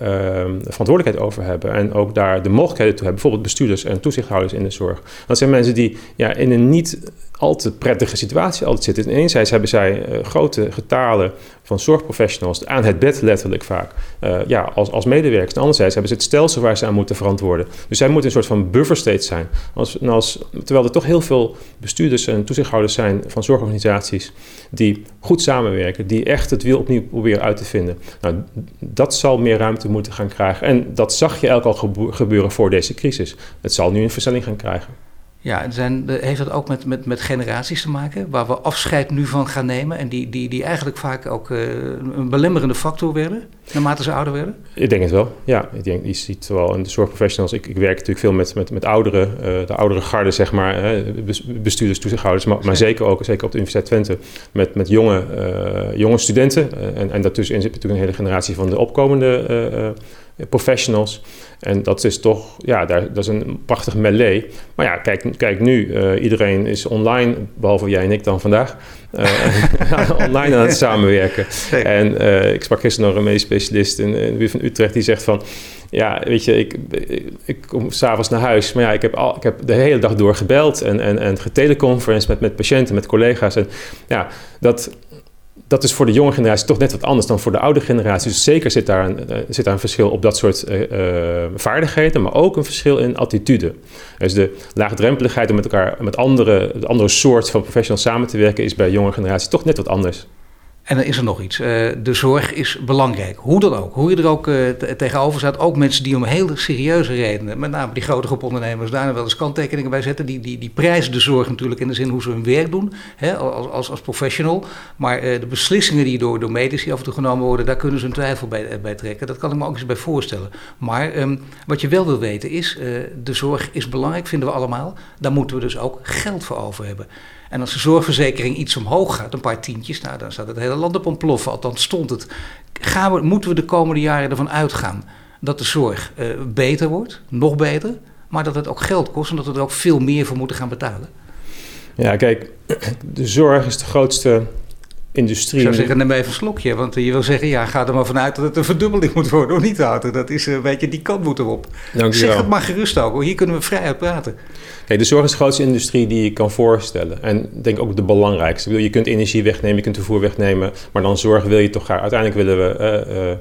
[SPEAKER 2] verantwoordelijkheid over hebben en ook daar de mogelijkheden toe hebben, bijvoorbeeld bestuurders en toezichthouders in de zorg. Dat zijn mensen die ja, in een niet al te prettige situatie altijd zitten. En enerzijds hebben zij uh, grote getalen van zorgprofessionals aan het bed letterlijk vaak, uh, ja, als, als medewerkers. En anderzijds hebben ze het stelsel waar ze aan moeten verantwoorden. Dus zij moeten een soort van buffer state zijn. Als, als, terwijl er toch heel veel bestuurders en toezichthouders zijn van zorgorganisaties die goed samenwerken, die echt het wiel opnieuw proberen uit te vinden. Nou, dat zal meer ruimte moeten gaan krijgen. En dat zag je elk al gebeuren voor deze crisis. Het zal nu een versnelling gaan krijgen.
[SPEAKER 1] Ja, zijn, heeft dat ook met, met, met generaties te maken, waar we afscheid nu van gaan nemen en die, die, die eigenlijk vaak ook uh, een belemmerende factor werden, naarmate ze ouder werden?
[SPEAKER 2] Ik denk het wel, ja. Ik denk, je ziet wel in de zorgprofessionals, ik, ik werk natuurlijk veel met, met, met ouderen, uh, de oudere garde zeg maar, bestuurders, toezichthouders, maar, maar zeker ook, zeker op de Universiteit Twente, met, met jonge, uh, jonge studenten. en, en daartussenin zit natuurlijk een hele generatie van de opkomende professionals. En dat is toch, ja, daar, dat is een prachtig melee. Maar ja, kijk, kijk nu, uh, iedereen is online, behalve jij en ik dan vandaag, uh, (laughs) online aan het samenwerken. En uh, ik sprak gisteren nog een medisch specialist in, in de buurt van Utrecht, die zegt van, ja, weet je, ik, ik kom s'avonds naar huis, maar ja, ik heb, al, ik heb de hele dag door gebeld en, en, en geteleconference met, met patiënten, met collega's. En ja, dat, dat is voor de jonge generatie toch net wat anders dan voor de oude generatie. Dus zeker zit daar een, uh, zit daar een verschil op dat soort uh, vaardigheden, maar ook een verschil in attitude. Dus de laagdrempeligheid om met elkaar, met andere, andere soort van professionals samen te werken, is bij jonge generatie toch net wat anders.
[SPEAKER 1] En dan is er nog iets. Uh, de zorg is belangrijk. Hoe dan ook. Hoe je er ook uh, tegenover staat. Ook mensen die om hele serieuze redenen, met name die grote groep ondernemers, daar wel eens kanttekeningen bij zetten. Die, die, die prijzen de zorg natuurlijk in de zin hoe ze hun werk doen. Hè, als, als, als professional. Maar uh, de beslissingen die door, door medici af en toe genomen worden, daar kunnen ze een twijfel bij, bij trekken. Dat kan ik me ook eens bij voorstellen. Maar um, wat je wel wil weten is, de zorg is belangrijk, vinden we allemaal. Daar moeten we dus ook geld voor over hebben. En als de zorgverzekering iets omhoog gaat, een paar tientjes, nou, dan staat het hele land op ontploffen. Althans stond het. Gaan we, moeten we de komende jaren ervan uitgaan dat de zorg uh, beter wordt, nog beter, maar dat het ook geld kost en dat we er ook veel meer voor moeten gaan betalen?
[SPEAKER 2] Ja, kijk, de zorg is de grootste industrie. Ik
[SPEAKER 1] zou zeggen, neem even een slokje. Want je wil zeggen, ja, ga er maar vanuit dat het een verdubbeling moet worden, of niet, Wouter? Dat is een beetje, die kant moet erop. Dank zeg het maar gerust ook, hier kunnen we vrij uit praten.
[SPEAKER 2] Kijk, de zorg is de grootste industrie die je kan voorstellen. En denk ook de belangrijkste. Ik bedoel, je kunt energie wegnemen, je kunt vervoer wegnemen, maar dan zorg wil je toch graag. Uiteindelijk willen we... Uh, uh,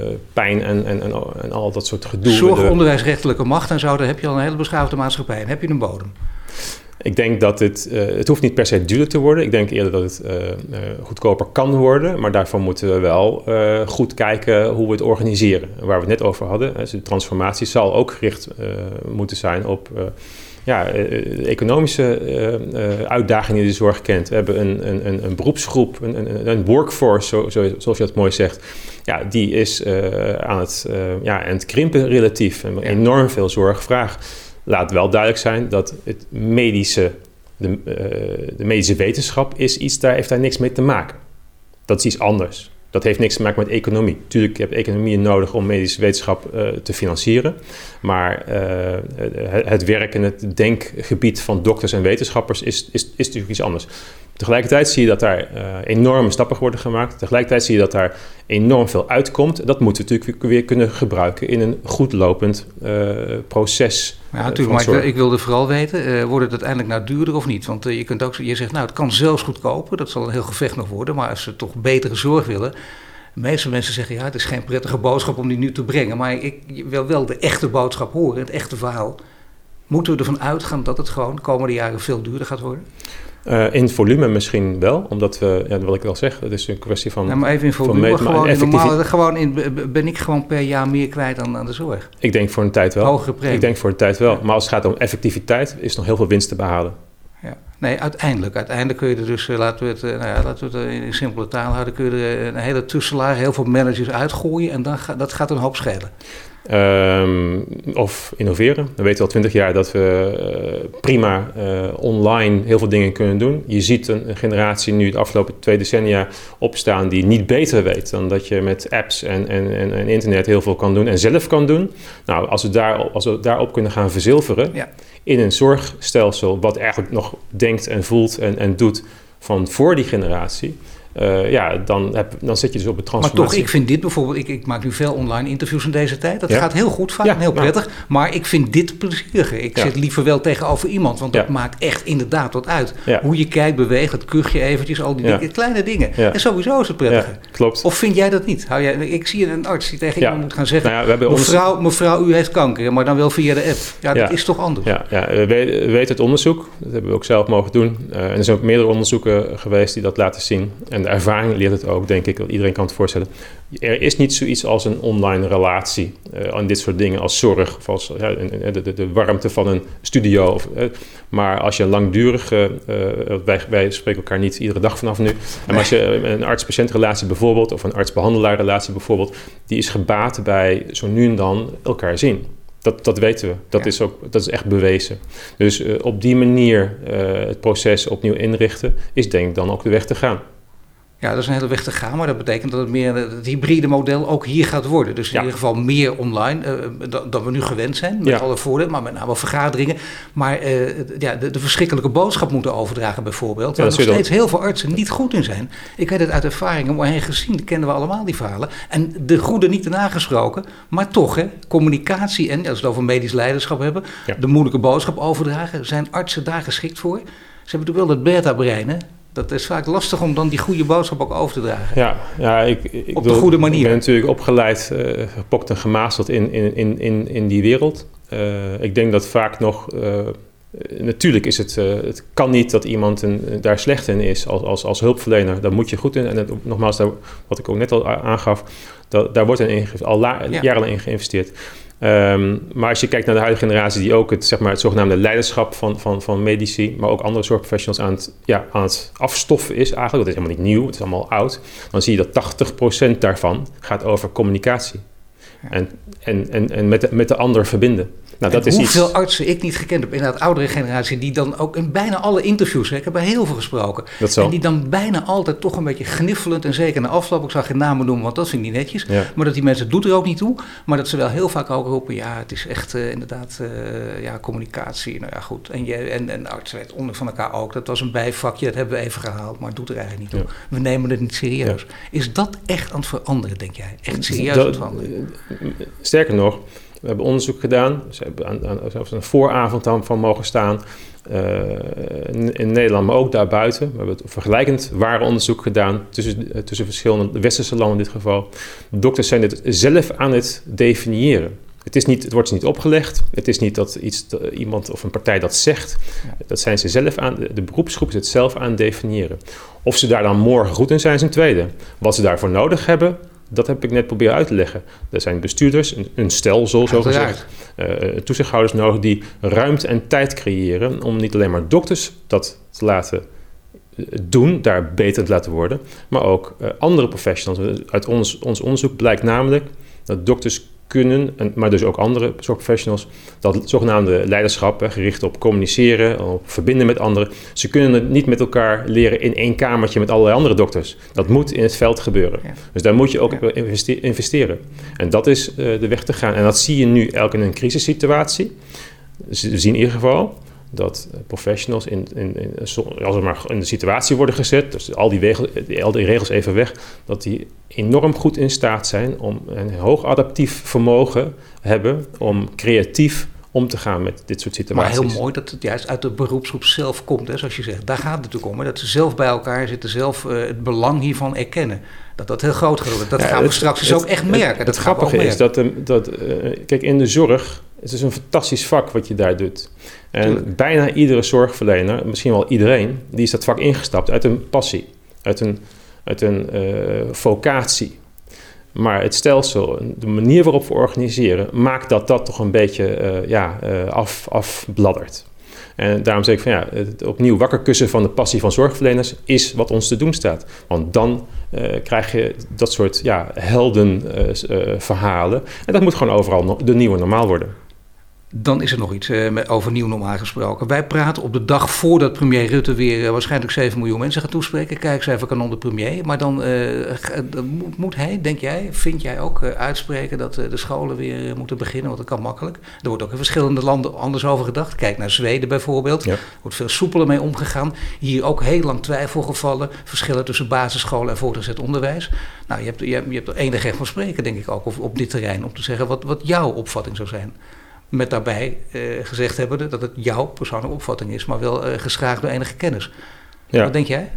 [SPEAKER 2] uh, pijn en, en, en, en, al dat soort gedoe.
[SPEAKER 1] Zorg, onderwijsrechtelijke macht en zo, daar heb je al een hele beschaafde maatschappij. En heb je een bodem.
[SPEAKER 2] Ik denk dat het, uh, het hoeft niet per se duurder te worden. Ik denk eerder dat het uh, uh, goedkoper kan worden. Maar daarvan moeten we wel goed kijken hoe we het organiseren. Waar we het net over hadden. Dus de transformatie zal ook gericht moeten zijn op ja, de economische uitdagingen die de zorg kent. We hebben een, een, een beroepsgroep, een, een workforce, zo, zo, zoals je dat mooi zegt. Ja, die is aan, het, ja, aan het krimpen relatief. En enorm veel zorg vraagt laat wel duidelijk zijn dat het medische, de, uh, de, medische wetenschap is iets, daar heeft daar niks mee te maken. Dat is iets anders. Dat heeft niks te maken met economie. Tuurlijk heb je economie nodig om medische wetenschap uh, te financieren. Maar uh, het werk en het denkgebied van dokters en wetenschappers is, is, is natuurlijk iets anders. Tegelijkertijd zie je dat daar uh, enorme stappen worden gemaakt. Tegelijkertijd zie je dat daar enorm veel uitkomt. Dat moeten we natuurlijk weer kunnen gebruiken in een goed lopend uh, proces.
[SPEAKER 1] Ja, natuurlijk. maar ik, ik, wilde vooral weten, uh, wordt het uiteindelijk nou duurder of niet? Want je, kunt ook, je zegt, nou, het kan zelfs goedkoper. Dat zal een heel gevecht nog worden. Maar als ze toch betere zorg willen... De meeste mensen zeggen, ja, het is geen prettige boodschap om die nu te brengen. Maar ik wil wel de echte boodschap horen, het echte verhaal. Moeten we ervan uitgaan dat het gewoon de komende jaren veel duurder gaat worden?
[SPEAKER 2] Uh, in volume misschien wel, omdat we, ja, wat ik al zeg, het is een kwestie van.
[SPEAKER 1] Ja, maar even in volume, gewoon, in normaal, gewoon in, ben ik gewoon per jaar meer kwijt aan, aan de zorg?
[SPEAKER 2] Ik denk voor een tijd wel.
[SPEAKER 1] Hogere premie.
[SPEAKER 2] Ik denk voor een tijd wel. Ja. Maar als het gaat om effectiviteit, is nog heel veel winst te behalen.
[SPEAKER 1] Ja. Nee, uiteindelijk. Uiteindelijk kun je er dus, uh, laten we het, uh, nou ja, laten we het in simpele taal houden, kun je er een hele tusselaar, heel veel managers uitgooien en dan ga, dat gaat een hoop schelen.
[SPEAKER 2] Um, of innoveren. We weten al twintig jaar dat we uh, prima uh, online heel veel dingen kunnen doen. Je ziet een, een, generatie nu de afgelopen twee decennia opstaan die niet beter weet dan dat je met apps en, en, en, en internet heel veel kan doen en zelf kan doen. Nou, als we, daar, als we daarop kunnen gaan verzilveren ja. in een zorgstelsel wat eigenlijk nog denkt en voelt en, en doet van voor die generatie uh, ja, dan, heb, dan zit je dus op het transformatie.
[SPEAKER 1] Maar toch, ik vind dit bijvoorbeeld, ik, ik maak nu veel online interviews in deze tijd. Dat gaat heel goed vaak en heel prettig. Maar ik vind dit plezieriger. Ik zit liever wel tegenover iemand, want dat maakt echt inderdaad wat uit. Hoe je kijkt, beweegt, het kuchje eventjes, al die dingen, kleine dingen. En sowieso is het prettiger.
[SPEAKER 2] klopt.
[SPEAKER 1] Of vind jij dat niet? Hou jij, ik zie een arts die tegen iemand moet gaan zeggen, nou mevrouw, mevrouw, u heeft kanker, maar dan wel via de app. Ja, dat is toch anders?
[SPEAKER 2] Ja, ja. we weten het onderzoek. Dat hebben we ook zelf mogen doen. Uh, en er zijn ook meerdere onderzoeken geweest die dat laten zien. En de ervaring leert het ook, denk ik. Iedereen kan het voorstellen. Er is niet zoiets als een online relatie uh, aan dit soort dingen als zorg of als de, de, de, warmte van een studio. Of, uh, maar als je een langdurige, uh, wij, wij spreken elkaar niet iedere dag vanaf nu. En als je een arts-patiëntrelatie bijvoorbeeld, of een arts-behandelaarrelatie bijvoorbeeld, die is gebaat bij zo nu en dan elkaar zien. Dat, dat weten we. Dat, is ook, dat is echt bewezen. Dus op die manier het proces opnieuw inrichten, is denk ik dan ook de weg te gaan.
[SPEAKER 1] Ja, dat is een hele weg te gaan, maar dat betekent dat het meer het hybride model ook hier gaat worden. Dus in ieder geval meer online uh, dan, we nu gewend zijn, met alle voordelen, maar met name vergaderingen. Maar uh, ja, de, de, verschrikkelijke boodschap moeten overdragen bijvoorbeeld, waar nog steeds heel veel artsen niet goed in zijn. Ik weet het uit ervaring om gezien, kennen we allemaal die verhalen. En de goede niet nagesproken, maar toch, hè, communicatie en, als we het over medisch leiderschap hebben, de moeilijke boodschap overdragen, zijn artsen daar geschikt voor? Ze hebben natuurlijk wel dat beta-brein? Dat is vaak lastig om dan die goede boodschap ook over te dragen.
[SPEAKER 2] Ja, ja ik, ik
[SPEAKER 1] op de goede manier. Ik
[SPEAKER 2] ben natuurlijk opgeleid, uh, gepokt en gemasteld in, in, in, in die wereld. Uh, ik denk dat vaak nog. Uh, natuurlijk is het, het kan niet dat iemand een, daar slecht in is als, als, als hulpverlener. Daar moet je goed in. En het, nogmaals, daar, wat ik ook net al aangaf, dat, daar wordt in, al la, ja. jarenlang in geïnvesteerd. Um, maar als je kijkt naar de huidige generatie, die ook het, zeg maar, het zogenaamde leiderschap van, van, van medici, maar ook andere zorgprofessionals aan het, ja, aan het afstoffen is eigenlijk, dat is helemaal niet nieuw, het is allemaal oud, dan zie je dat 80% daarvan gaat over communicatie. En, en, en, en met, de, met de ander verbinden.
[SPEAKER 1] Nou, dat is hoeveel artsen ik niet gekend heb, in inderdaad oudere generatie, die dan ook in bijna alle interviews, ik heb er heel veel gesproken, en die dan bijna altijd toch een beetje gniffelend en zeker na afloop, ik zag geen namen noemen, want dat vind ik niet netjes, maar dat die mensen, doet er ook niet toe, maar dat ze wel heel vaak ook roepen, ja, het is echt uh, inderdaad uh, ja, communicatie, nou ja goed, en, je, en, en artsen weten onder van elkaar ook, dat was een bijvakje, dat hebben we even gehaald, maar het doet er eigenlijk niet toe. We nemen het niet serieus. Is dat echt aan het veranderen, denk jij? Echt serieus aan het veranderen?
[SPEAKER 2] Sterker nog, we hebben onderzoek gedaan. Ze hebben aan, een vooravond van mogen staan. Uh, in, in, Nederland, maar ook daarbuiten. We hebben het vergelijkend ware onderzoek gedaan tussen, uh, tussen verschillende westerse landen in dit geval. De dokters zijn dit zelf aan het definiëren. Het, is niet, het wordt ze niet opgelegd. Het is niet dat iets, iemand of een partij dat zegt. Dat zijn ze zelf aan, de, de beroepsgroep is het zelf aan het definiëren. Of ze daar dan morgen goed in zijn, is een tweede. Wat ze daarvoor nodig hebben, dat heb ik net proberen uit te leggen. Er zijn bestuurders, een, een stelsel zo gezegd, uh, toezichthouders nodig die ruimte en tijd creëren om niet alleen maar dokters dat te laten eh, doen, daar beter te laten worden, maar ook uh, andere professionals. Uit ons, ons onderzoek blijkt namelijk dat dokters kunnen, maar dus ook andere zorgprofessionals, dat zogenaamde leiderschap, gericht op communiceren, op verbinden met anderen, ze kunnen het niet met elkaar leren in één kamertje met allerlei andere dokters. Dat moet in het veld gebeuren. Dus daar moet je ook ja. investeren. En dat is uh, de weg te gaan. En dat zie je nu elk in een crisissituatie. We zien in ieder geval dat professionals in, in, in, als er maar in de situatie worden gezet, dus al die, regels, al die regels even weg, dat die enorm goed in staat zijn om een hoog adaptief vermogen hebben om creatief om te gaan met dit soort situaties.
[SPEAKER 1] Maar heel mooi dat het juist uit de beroepsgroep zelf komt, hè, zoals je zegt. Daar gaat het natuurlijk om, hè, dat ze zelf bij elkaar zitten, zelf uh, het belang hiervan erkennen. Dat dat heel groot gaat worden. Dat gaan we straks dus ook echt merken. Het,
[SPEAKER 2] dat grappige is dat, dat uh, kijk, in de zorg, het is een fantastisch vak wat je daar doet. En bijna iedere zorgverlener, misschien wel iedereen, die is dat vak ingestapt uit een passie, uit een, uit een uh, vocatie. Maar het stelsel, de manier waarop we organiseren, maakt dat dat toch een beetje uh, ja, uh, af, afbladdert. En daarom zeg ik van ja, het opnieuw wakker kussen van de passie van zorgverleners is wat ons te doen staat. Want dan uh, krijg je dat soort ja, heldenverhalen. en dat moet gewoon overal de nieuwe normaal worden.
[SPEAKER 1] Dan is er nog iets uh, over nieuw normaal gesproken. Wij praten op de dag voordat premier Rutte weer uh, waarschijnlijk 7 miljoen mensen gaat toespreken. Kijk even kanon de premier. Maar dan, uh, moet, hij, denk jij, vind jij ook uitspreken dat de scholen weer moeten beginnen? Want dat kan makkelijk. Er wordt ook in verschillende landen anders over gedacht. Kijk naar Zweden bijvoorbeeld. Er wordt veel soepeler mee omgegaan. Hier ook heel lang twijfelgevallen. Verschillen tussen basisscholen en voortgezet onderwijs. Nou, je hebt, je hebt, je hebt er enig recht van spreken, denk ik ook, op, op dit terrein. Om te zeggen wat, wat jouw opvatting zou zijn. Met daarbij eh, gezegd hebben dat het jouw persoonlijke opvatting is, maar wel eh, geschaagd door enige kennis. Ja. Wat denk jij?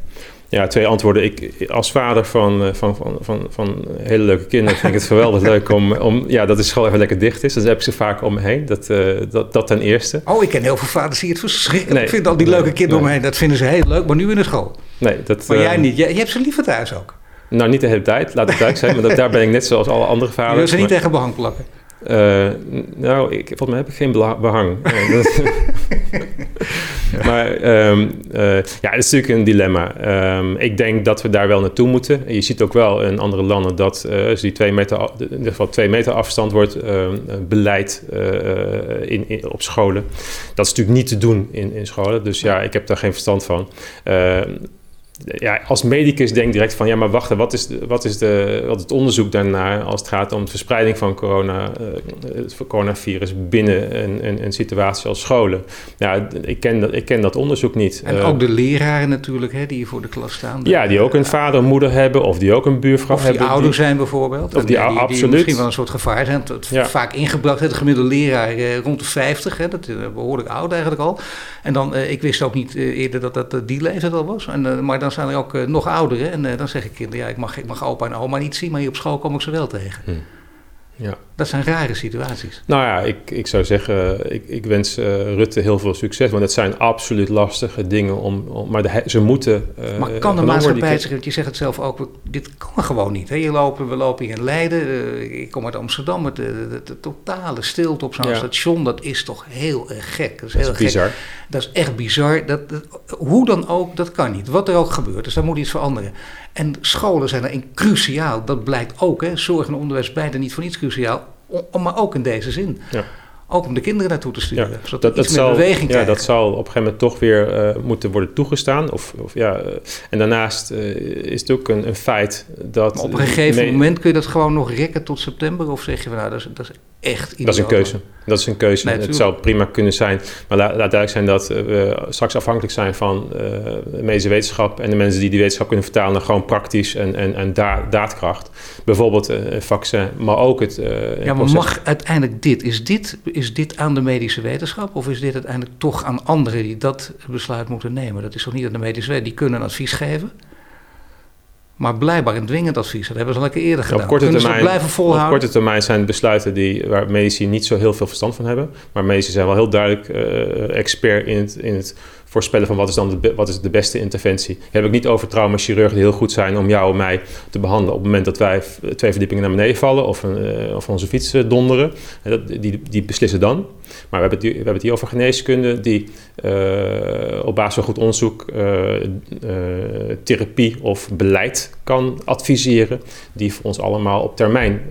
[SPEAKER 2] Ja, twee antwoorden. Ik, als vader van, eh, van, van, van, van hele leuke kinderen vind ik het geweldig (laughs) leuk om, om... Ja, dat de school even lekker dicht is. Dat heb ik ze vaak om me heen. Dat, uh, dat, dat ten eerste.
[SPEAKER 1] Oh, ik ken heel veel vaders die het verschrikkelijk nee, vinden. Al die leuke kinderen nee. om me heen. Dat vinden ze heel leuk, maar nu in de school. Nee, dat... Maar jij niet. Je, je hebt ze liever thuis ook.
[SPEAKER 2] Nou, niet de hele tijd, laat het duidelijk zijn. Maar dat, daar ben ik net zoals alle andere vaders.
[SPEAKER 1] Je ze niet tegen behang plakken?
[SPEAKER 2] Uh, nou, ik, volgens mij heb ik geen behang. (laughs) maar um, uh, ja, het is natuurlijk een dilemma. Um, ik denk dat we daar wel naartoe moeten. Je ziet ook wel in andere landen dat uh, als die twee meter, in ieder geval twee meter afstand wordt um, beleid in, in, op scholen. Dat is natuurlijk niet te doen in, in scholen. Dus ja, ik heb daar geen verstand van ja, als medicus denk ik direct van ja, maar wacht, wat is, de, wat is de, wat het onderzoek daarnaar als het gaat om de verspreiding van corona, uh, het coronavirus binnen een, een, een, situatie als scholen? Ja, ik ken dat, ik ken dat onderzoek niet.
[SPEAKER 1] En ook de leraren natuurlijk, hè, die voor de klas staan.
[SPEAKER 2] ja, die ook een vader, moeder hebben of die ook een buurvrouw
[SPEAKER 1] of
[SPEAKER 2] hebben.
[SPEAKER 1] die ouder zijn bijvoorbeeld.
[SPEAKER 2] Of die, die, die,
[SPEAKER 1] absoluut. misschien wel een soort gevaar zijn. Ja. Vaak ingebracht, het gemiddelde leraar eh, rond de 50, hè, dat is behoorlijk oud eigenlijk al. En dan, ik wist ook niet eerder dat dat die leeftijd al was. En, maar dan dan zijn er ook uh, nog ouderen. En uh, dan zeg ik kinderen, ja, ik mag, ik mag opa en oma niet zien, maar hier op school kom ik ze wel tegen. Hm. Ja. Dat zijn rare situaties.
[SPEAKER 2] Nou ja, ik, ik zou zeggen, ik, ik wens uh, Rutte heel veel succes. Want het zijn absoluut lastige dingen. Om, om maar de, ze moeten...
[SPEAKER 1] Uh, maar kan de maatschappij zich, want je zegt het zelf ook, dit kan gewoon niet. Hè? Je lopen, we lopen hier in Leiden, uh, ik kom uit Amsterdam, met de, totale stilte op zo'n ja. station, dat is toch heel erg gek. Dat is, heel
[SPEAKER 2] is bizar.
[SPEAKER 1] Gek. Dat is echt bizar. Dat, dat, hoe dan ook, dat kan niet. Wat er ook gebeurt, dus daar moet iets veranderen. En scholen zijn erin cruciaal, dat blijkt ook. Hè? Zorg en onderwijs beide niet voor niets cruciaal, maar ook in deze zin. Ja. Ook om de kinderen naartoe te sturen. Ja, zodat dat, dat zal, beweging
[SPEAKER 2] ja, dat zal op een gegeven moment toch weer uh, moeten worden toegestaan. Of, of ja, uh, en daarnaast uh, is het ook een, een feit dat.
[SPEAKER 1] Maar op een gegeven moment kun je dat gewoon nog rekken tot september? Of zeg je van nou, dat is, dat is echt
[SPEAKER 2] Dat is een keuze. Dat is een keuze. Nee, het zou prima kunnen zijn. Maar laat, laat duidelijk zijn dat we straks afhankelijk zijn van de medische wetenschap en de mensen die die wetenschap kunnen vertalen naar gewoon praktisch en, en, en da daadkracht. Bijvoorbeeld een vaccin, maar ook het.
[SPEAKER 1] ja, maar mag uiteindelijk dit? Is dit is dit aan de medische wetenschap of is dit uiteindelijk toch aan anderen die dat besluit moeten nemen? Dat is toch niet aan de medische wetenschap, die kunnen advies geven. Maar blijkbaar een dwingend advies. Dat hebben ze al een keer eerder gedaan.
[SPEAKER 2] Op korte, termijn, blijven volhouden? op korte termijn zijn besluiten die, waar medici niet zo heel veel verstand van hebben. Maar medici zijn wel heel duidelijk uh, expert in het, in het voorspellen van wat is dan de, wat is de beste interventie. Daar heb ik niet over traumaschirurgen die heel goed zijn om jou en mij te behandelen op het moment dat wij twee verdiepingen naar beneden vallen of, uh, of onze fiets donderen. Dat, die, die beslissen dan. Maar we hebben, het, we hebben hier over geneeskunde die uh, op basis van goed onderzoek therapie of beleid kan adviseren, die voor ons allemaal op termijn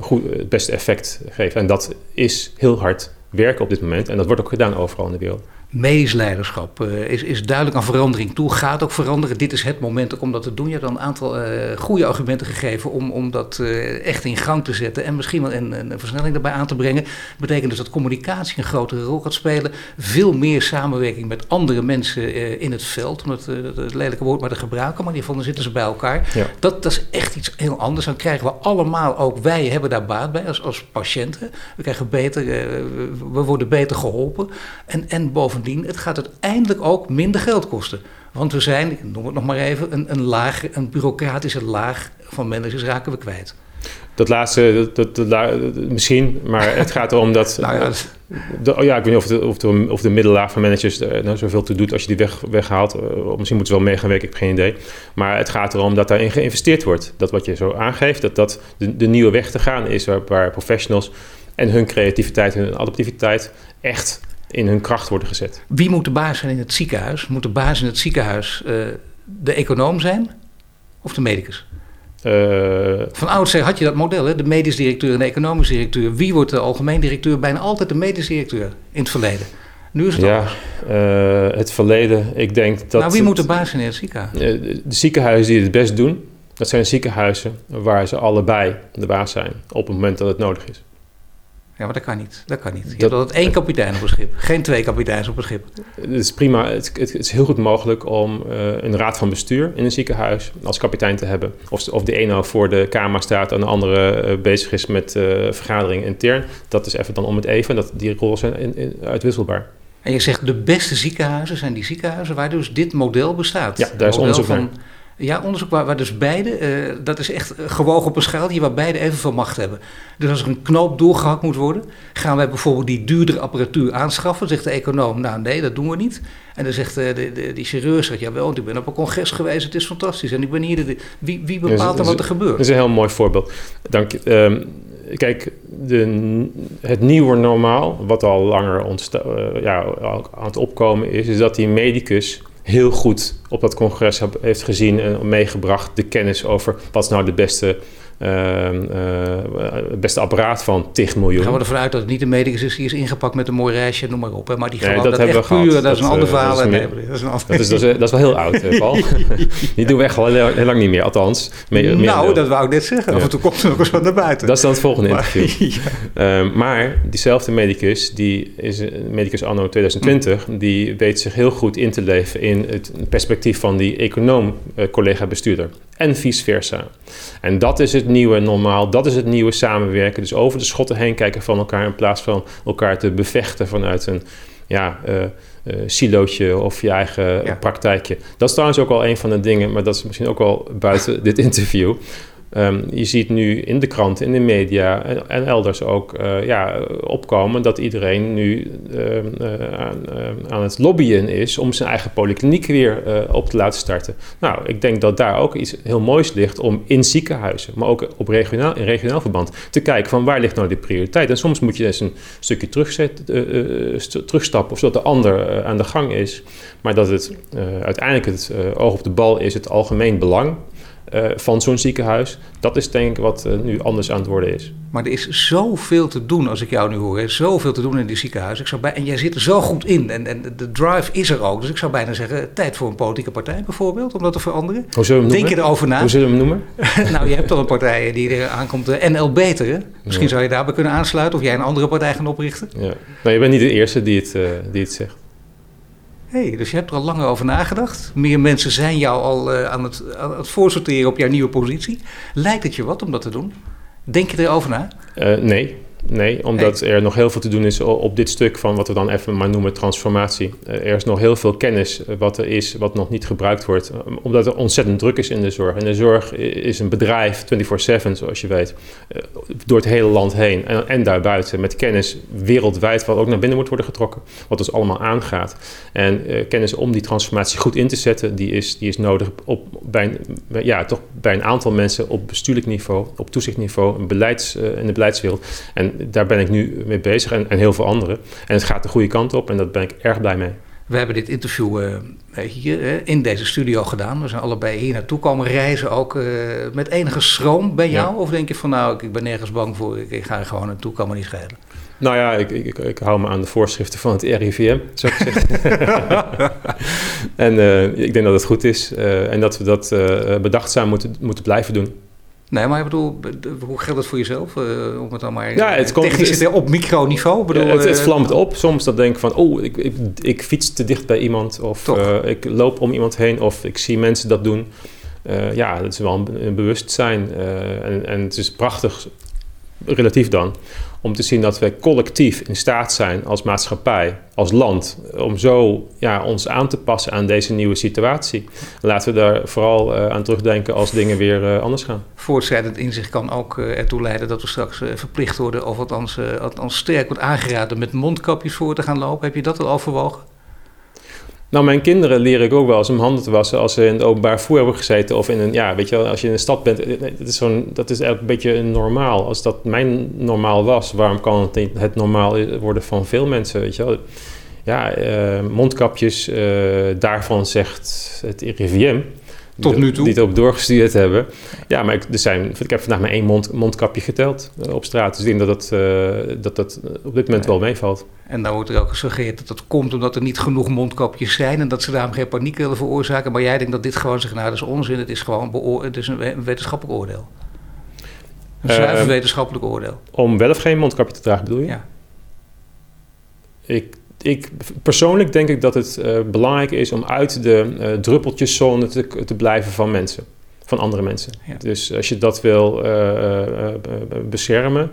[SPEAKER 2] goed, het beste effect geven. En dat is heel hard werken op dit moment en dat wordt ook gedaan overal in de wereld
[SPEAKER 1] medisch leiderschap uh, is, is duidelijk aan verandering toe, gaat ook veranderen. Dit is het moment om dat te doen. Je hebt dan een aantal uh, goede argumenten gegeven om, om dat uh, echt in gang te zetten en misschien wel een, een versnelling daarbij aan te brengen. Dat betekent dus dat communicatie een grotere rol gaat spelen. Veel meer samenwerking met andere mensen in het veld, om het, het, lelijke woord maar te gebruiken, maar in ieder geval dan zitten ze bij elkaar. Ja. Dat, dat is echt iets heel anders. Dan krijgen we allemaal, ook wij hebben daar baat bij als, als patiënten. We krijgen beter, we worden beter geholpen. En, en bovendien het gaat uiteindelijk ook minder geld kosten. Want we zijn, ik noem het nog maar even, een, een, laag, een bureaucratische laag van managers raken we kwijt.
[SPEAKER 2] Dat laatste, dat, dat, misschien, maar het gaat erom dat. (laughs) nou ja, de, oh ja, ik weet niet of de, of de, of de middellaag van managers er nou zoveel toe doet als je die weg, weghaalt. Uh, misschien moeten ze wel mee gaan werken, ik heb geen idee. Maar het gaat erom dat daarin geïnvesteerd wordt. Dat wat je zo aangeeft, dat dat de, de nieuwe weg te gaan is waar, waar professionals en hun creativiteit en hun adaptiviteit echt in hun kracht worden gezet.
[SPEAKER 1] Wie moet de baas zijn in het ziekenhuis? Moet de baas in het ziekenhuis uh, de econoom zijn of de medicus? Uh, van oudsher had je dat model, hè? de medisch directeur en de economisch directeur. Wie wordt de algemeen directeur? Bijna altijd de medisch directeur in het verleden. Nu is het
[SPEAKER 2] Ja, uh, het verleden, ik denk dat...
[SPEAKER 1] Nou, wie moet de baas zijn in het ziekenhuis?
[SPEAKER 2] de ziekenhuizen die het best doen, dat zijn ziekenhuizen waar ze allebei de baas zijn op het moment dat het nodig is.
[SPEAKER 1] Ja, maar dat kan niet. Dat kan niet. Je dat, hebt altijd één kapitein op een schip, geen twee kapiteins op een schip.
[SPEAKER 2] Het is prima. Het, het is heel goed mogelijk om uh, een raad van bestuur in een ziekenhuis als kapitein te hebben. Of, of de ene voor de kamer staat en de andere uh, bezig is met uh, vergaderingen intern. Dat is even dan om het even. Dat, die rollen zijn in, in, uitwisselbaar.
[SPEAKER 1] En je zegt de beste ziekenhuizen zijn die ziekenhuizen waar dus dit model bestaat.
[SPEAKER 2] Ja, daar is onderzoek van, naar.
[SPEAKER 1] Ja, onderzoek waar, waar dus beide, uh, dat is echt gewogen op een schaal die waar beide evenveel macht hebben. Dus als er een knoop doorgehakt moet worden, gaan wij bijvoorbeeld die duurdere apparatuur aanschaffen. Zegt de econoom, nou nee, dat doen we niet. En dan zegt uh, de, de, die chirurg, zegt, ja wel, ik ben op een congres geweest, het is fantastisch. En ik ben hier, de, wie, wie bepaalt dan wat er gebeurt?
[SPEAKER 2] Dat is een heel mooi voorbeeld. Dank je. Um, kijk, de, het nieuwe normaal, wat al langer uh, ja, aan het opkomen is, is dat die medicus heel goed op dat congres heeft gezien en meegebracht de kennis over wat nou de beste uh, uh, beste apparaat van 10 miljoen.
[SPEAKER 1] Gaan we ervan uit dat het niet de medicus is die is ingepakt met een mooi reisje, noem maar op. Hè? Maar die
[SPEAKER 2] nee,
[SPEAKER 1] dat,
[SPEAKER 2] dat hebben we
[SPEAKER 1] puur. Dat, is een ander verhaal.
[SPEAKER 2] Dat is,
[SPEAKER 1] nee,
[SPEAKER 2] dat, is een dat, is, dat, is, dat is wel heel oud, (laughs) Paul. die doen we echt al heel, heel, lang niet meer, althans.
[SPEAKER 1] Meer, nou, meer dat wou ik net zeggen. Af en toe komt er nog eens wat naar buiten.
[SPEAKER 2] Dat is dan het volgende maar, interview. (laughs) ja. uh, maar diezelfde medicus, die is medicus anno 2020, mm. die weet zich heel goed in te leven in het perspectief van die econoom, collega-bestuurder. En vice versa. En dat is het nieuwe normaal, dat is het nieuwe samenwerken. Dus over de schotten heen kijken van elkaar in plaats van elkaar te bevechten vanuit een ja, uh, uh, silootje of je eigen ja. praktijkje. Dat is trouwens ook al een van de dingen, maar dat is misschien ook wel buiten dit interview. Um, je ziet nu in de kranten, in de media en, elders ook uh, ja, opkomen dat iedereen nu uh, uh, aan, aan, het lobbyen is om zijn eigen polykliniek weer op te laten starten. Nou, ik denk dat daar ook iets heel moois ligt om in ziekenhuizen, maar ook op regionaal, in regionaal verband, te kijken van waar ligt nou de prioriteit. En soms moet je eens een stukje terugstappen, zodat de ander aan de gang is. Maar dat het uiteindelijk het oog op de bal is het algemeen belang. Uh, van zo'n ziekenhuis. Dat is denk ik wat uh, nu anders aan het worden is.
[SPEAKER 1] Maar er is zoveel te doen als ik jou nu hoor. Er is zoveel te doen in die ziekenhuis. Ik zou bij, en jij zit er zo goed in. En, en de drive is er ook. Dus ik zou bijna zeggen, tijd voor een politieke partij bijvoorbeeld. Om dat te veranderen.
[SPEAKER 2] Hoe zullen we hem
[SPEAKER 1] Denk
[SPEAKER 2] noemen?
[SPEAKER 1] je erover na?
[SPEAKER 2] Hoe zullen we hem noemen? (laughs)
[SPEAKER 1] nou, je hebt al een partij die er aankomt. De NL Beter. Misschien ja. zou je daarbij kunnen aansluiten. Of jij een andere partij gaan oprichten.
[SPEAKER 2] Ja. Nou, je bent niet de eerste die het, die het zegt.
[SPEAKER 1] Hey, dus je hebt er al langer over nagedacht. Meer mensen zijn jou al uh, aan, het, aan het voorsorteren op jouw nieuwe positie. Lijkt het je wat om dat te doen? Denk je erover na?
[SPEAKER 2] Uh, nee. Nee, omdat hey. er nog heel veel te doen is op dit stuk van wat we dan even maar noemen transformatie. Er is nog heel veel kennis wat er is, wat nog niet gebruikt wordt. Omdat er ontzettend druk is in de zorg. En de zorg is een bedrijf 24-7, zoals je weet. Door het hele land heen en, en daarbuiten. Met kennis wereldwijd, wat ook naar binnen moet worden getrokken. Wat ons allemaal aangaat. En uh, kennis om die transformatie goed in te zetten, die is, die is nodig op, bij, ja, toch bij een aantal mensen op bestuurlijk niveau, op toezichtniveau, beleids, uh, in de beleidswereld. En daar ben ik nu mee bezig en, en, heel veel anderen. En het gaat de goede kant op en daar ben ik erg blij mee.
[SPEAKER 1] We hebben dit interview uh, hier uh, in deze studio gedaan. We zijn allebei hier naartoe komen reizen, ook uh, met enige schroom bij jou. Ja. Of denk je van nou, ik, ik, ben nergens bang voor, ik, ga er gewoon naartoe, kan me niet schelen.
[SPEAKER 2] Nou ja, ik, ik, ik, hou me aan de voorschriften van het RIVM, ik zeggen. (laughs) en ik denk dat het goed is en dat we dat bedachtzaam moeten, moeten blijven doen.
[SPEAKER 1] Nee, maar ik bedoel, hoe geldt het voor jezelf? Uh, om het dan maar
[SPEAKER 2] ja, het komt,
[SPEAKER 1] technisch het, op microniveau? Bedoel,
[SPEAKER 2] het, het vlamt op. Soms dan denk ik van, oh, ik, ik, ik fiets te dicht bij iemand. Of uh, ik loop om iemand heen. Of ik zie mensen dat doen. Uh, ja, dat is wel een, een bewustzijn. en, en het is prachtig, relatief dan, om te zien dat we collectief in staat zijn als maatschappij, als land, om zo ja, ons aan te passen aan deze nieuwe situatie. Laten we daar vooral uh, aan terugdenken als dingen weer uh, anders gaan.
[SPEAKER 1] Voortschrijdend inzicht kan ook uh, ertoe leiden dat we straks verplicht worden, of althans, althans sterk wordt aangeraden met mondkapjes voor te gaan lopen. Heb je dat al overwogen?
[SPEAKER 2] Nou, mijn kinderen leer ik ook wel eens om handen te wassen als ze in het openbaar voer hebben gezeten. Of in een, ja, weet je wel, als je in een stad bent. Dat is, zo'n, dat is eigenlijk een beetje normaal. Als dat mijn normaal was, waarom kan het niet het normaal worden van veel mensen, weet je wel? Ja, uh, mondkapjes, daarvan zegt het RIVM
[SPEAKER 1] Tot nu toe.
[SPEAKER 2] Die erop doorgestuurd hebben. Ja, maar ik, er zijn, ik heb vandaag maar één mond, mondkapje geteld uh, op straat. Dus ik denk dat dat, uh, dat, dat op dit moment wel meevalt.
[SPEAKER 1] En dan wordt er ook gesuggereerd dat dat komt omdat er niet genoeg mondkapjes zijn en dat ze daarom geen paniek willen veroorzaken. Maar jij denkt dat dit gewoon zegt, nou dat is onzin, het is gewoon het is een wetenschappelijk oordeel. Een zuiver uh, wetenschappelijk oordeel.
[SPEAKER 2] Om wel of geen mondkapje te dragen, bedoel je?
[SPEAKER 1] Ja.
[SPEAKER 2] Ik, ik, persoonlijk denk ik dat het uh, belangrijk is om uit de uh, druppeltjeszone te, te blijven van mensen. Van andere mensen.
[SPEAKER 1] Ja.
[SPEAKER 2] Dus als je dat wil beschermen,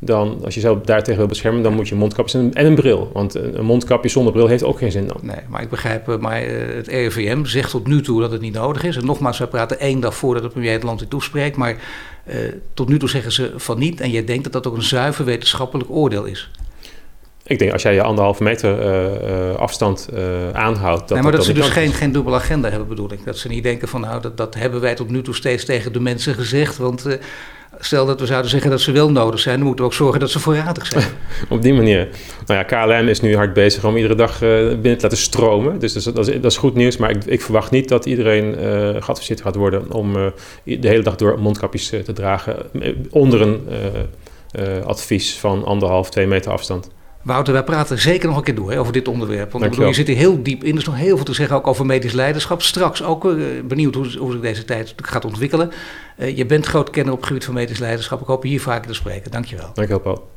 [SPEAKER 2] dan, als je zelf daartegen wil beschermen, dan moet je mondkapjes en, en een bril. Want een, mondkapje zonder bril heeft ook geen zin dan.
[SPEAKER 1] Nee, maar ik begrijp, maar het RIVM zegt tot nu toe dat het niet nodig is. En nogmaals, wij praten één dag voordat de premier het land dit toespreekt. Maar uh, tot nu toe zeggen ze van niet. En jij denkt dat dat ook een zuiver wetenschappelijk oordeel is.
[SPEAKER 2] Ik denk als jij je anderhalve meter uh, uh, afstand aanhoudt. Dat
[SPEAKER 1] nee, maar dat,
[SPEAKER 2] dat
[SPEAKER 1] ze dus geen, geen dubbele agenda hebben, bedoel ik. Dat ze niet denken van nou, dat, dat hebben wij tot nu toe steeds tegen de mensen gezegd. Want stel dat we zouden zeggen dat ze wel nodig zijn, dan moeten we ook zorgen dat ze voorradig zijn. (laughs)
[SPEAKER 2] Op die manier. Nou ja, KLM is nu hard bezig om iedere dag binnen te laten stromen. Dus dat is, dat is, dat is goed nieuws. Maar ik, ik, verwacht niet dat iedereen geadviseerd gaat worden om de hele dag door mondkapjes te dragen. onder een advies van anderhalf, twee meter afstand.
[SPEAKER 1] Wouter, wij praten zeker nog een keer door hè, over dit onderwerp. Want bedoel, je zit er heel diep in. Er is nog heel veel te zeggen ook over medisch leiderschap. Straks ook uh, benieuwd hoe, hoe zich deze tijd gaat ontwikkelen. Uh, je bent groot kenner op het gebied van medisch leiderschap. Ik hoop je hier vaker te spreken. Dankjewel.
[SPEAKER 2] Dankjewel, Paul.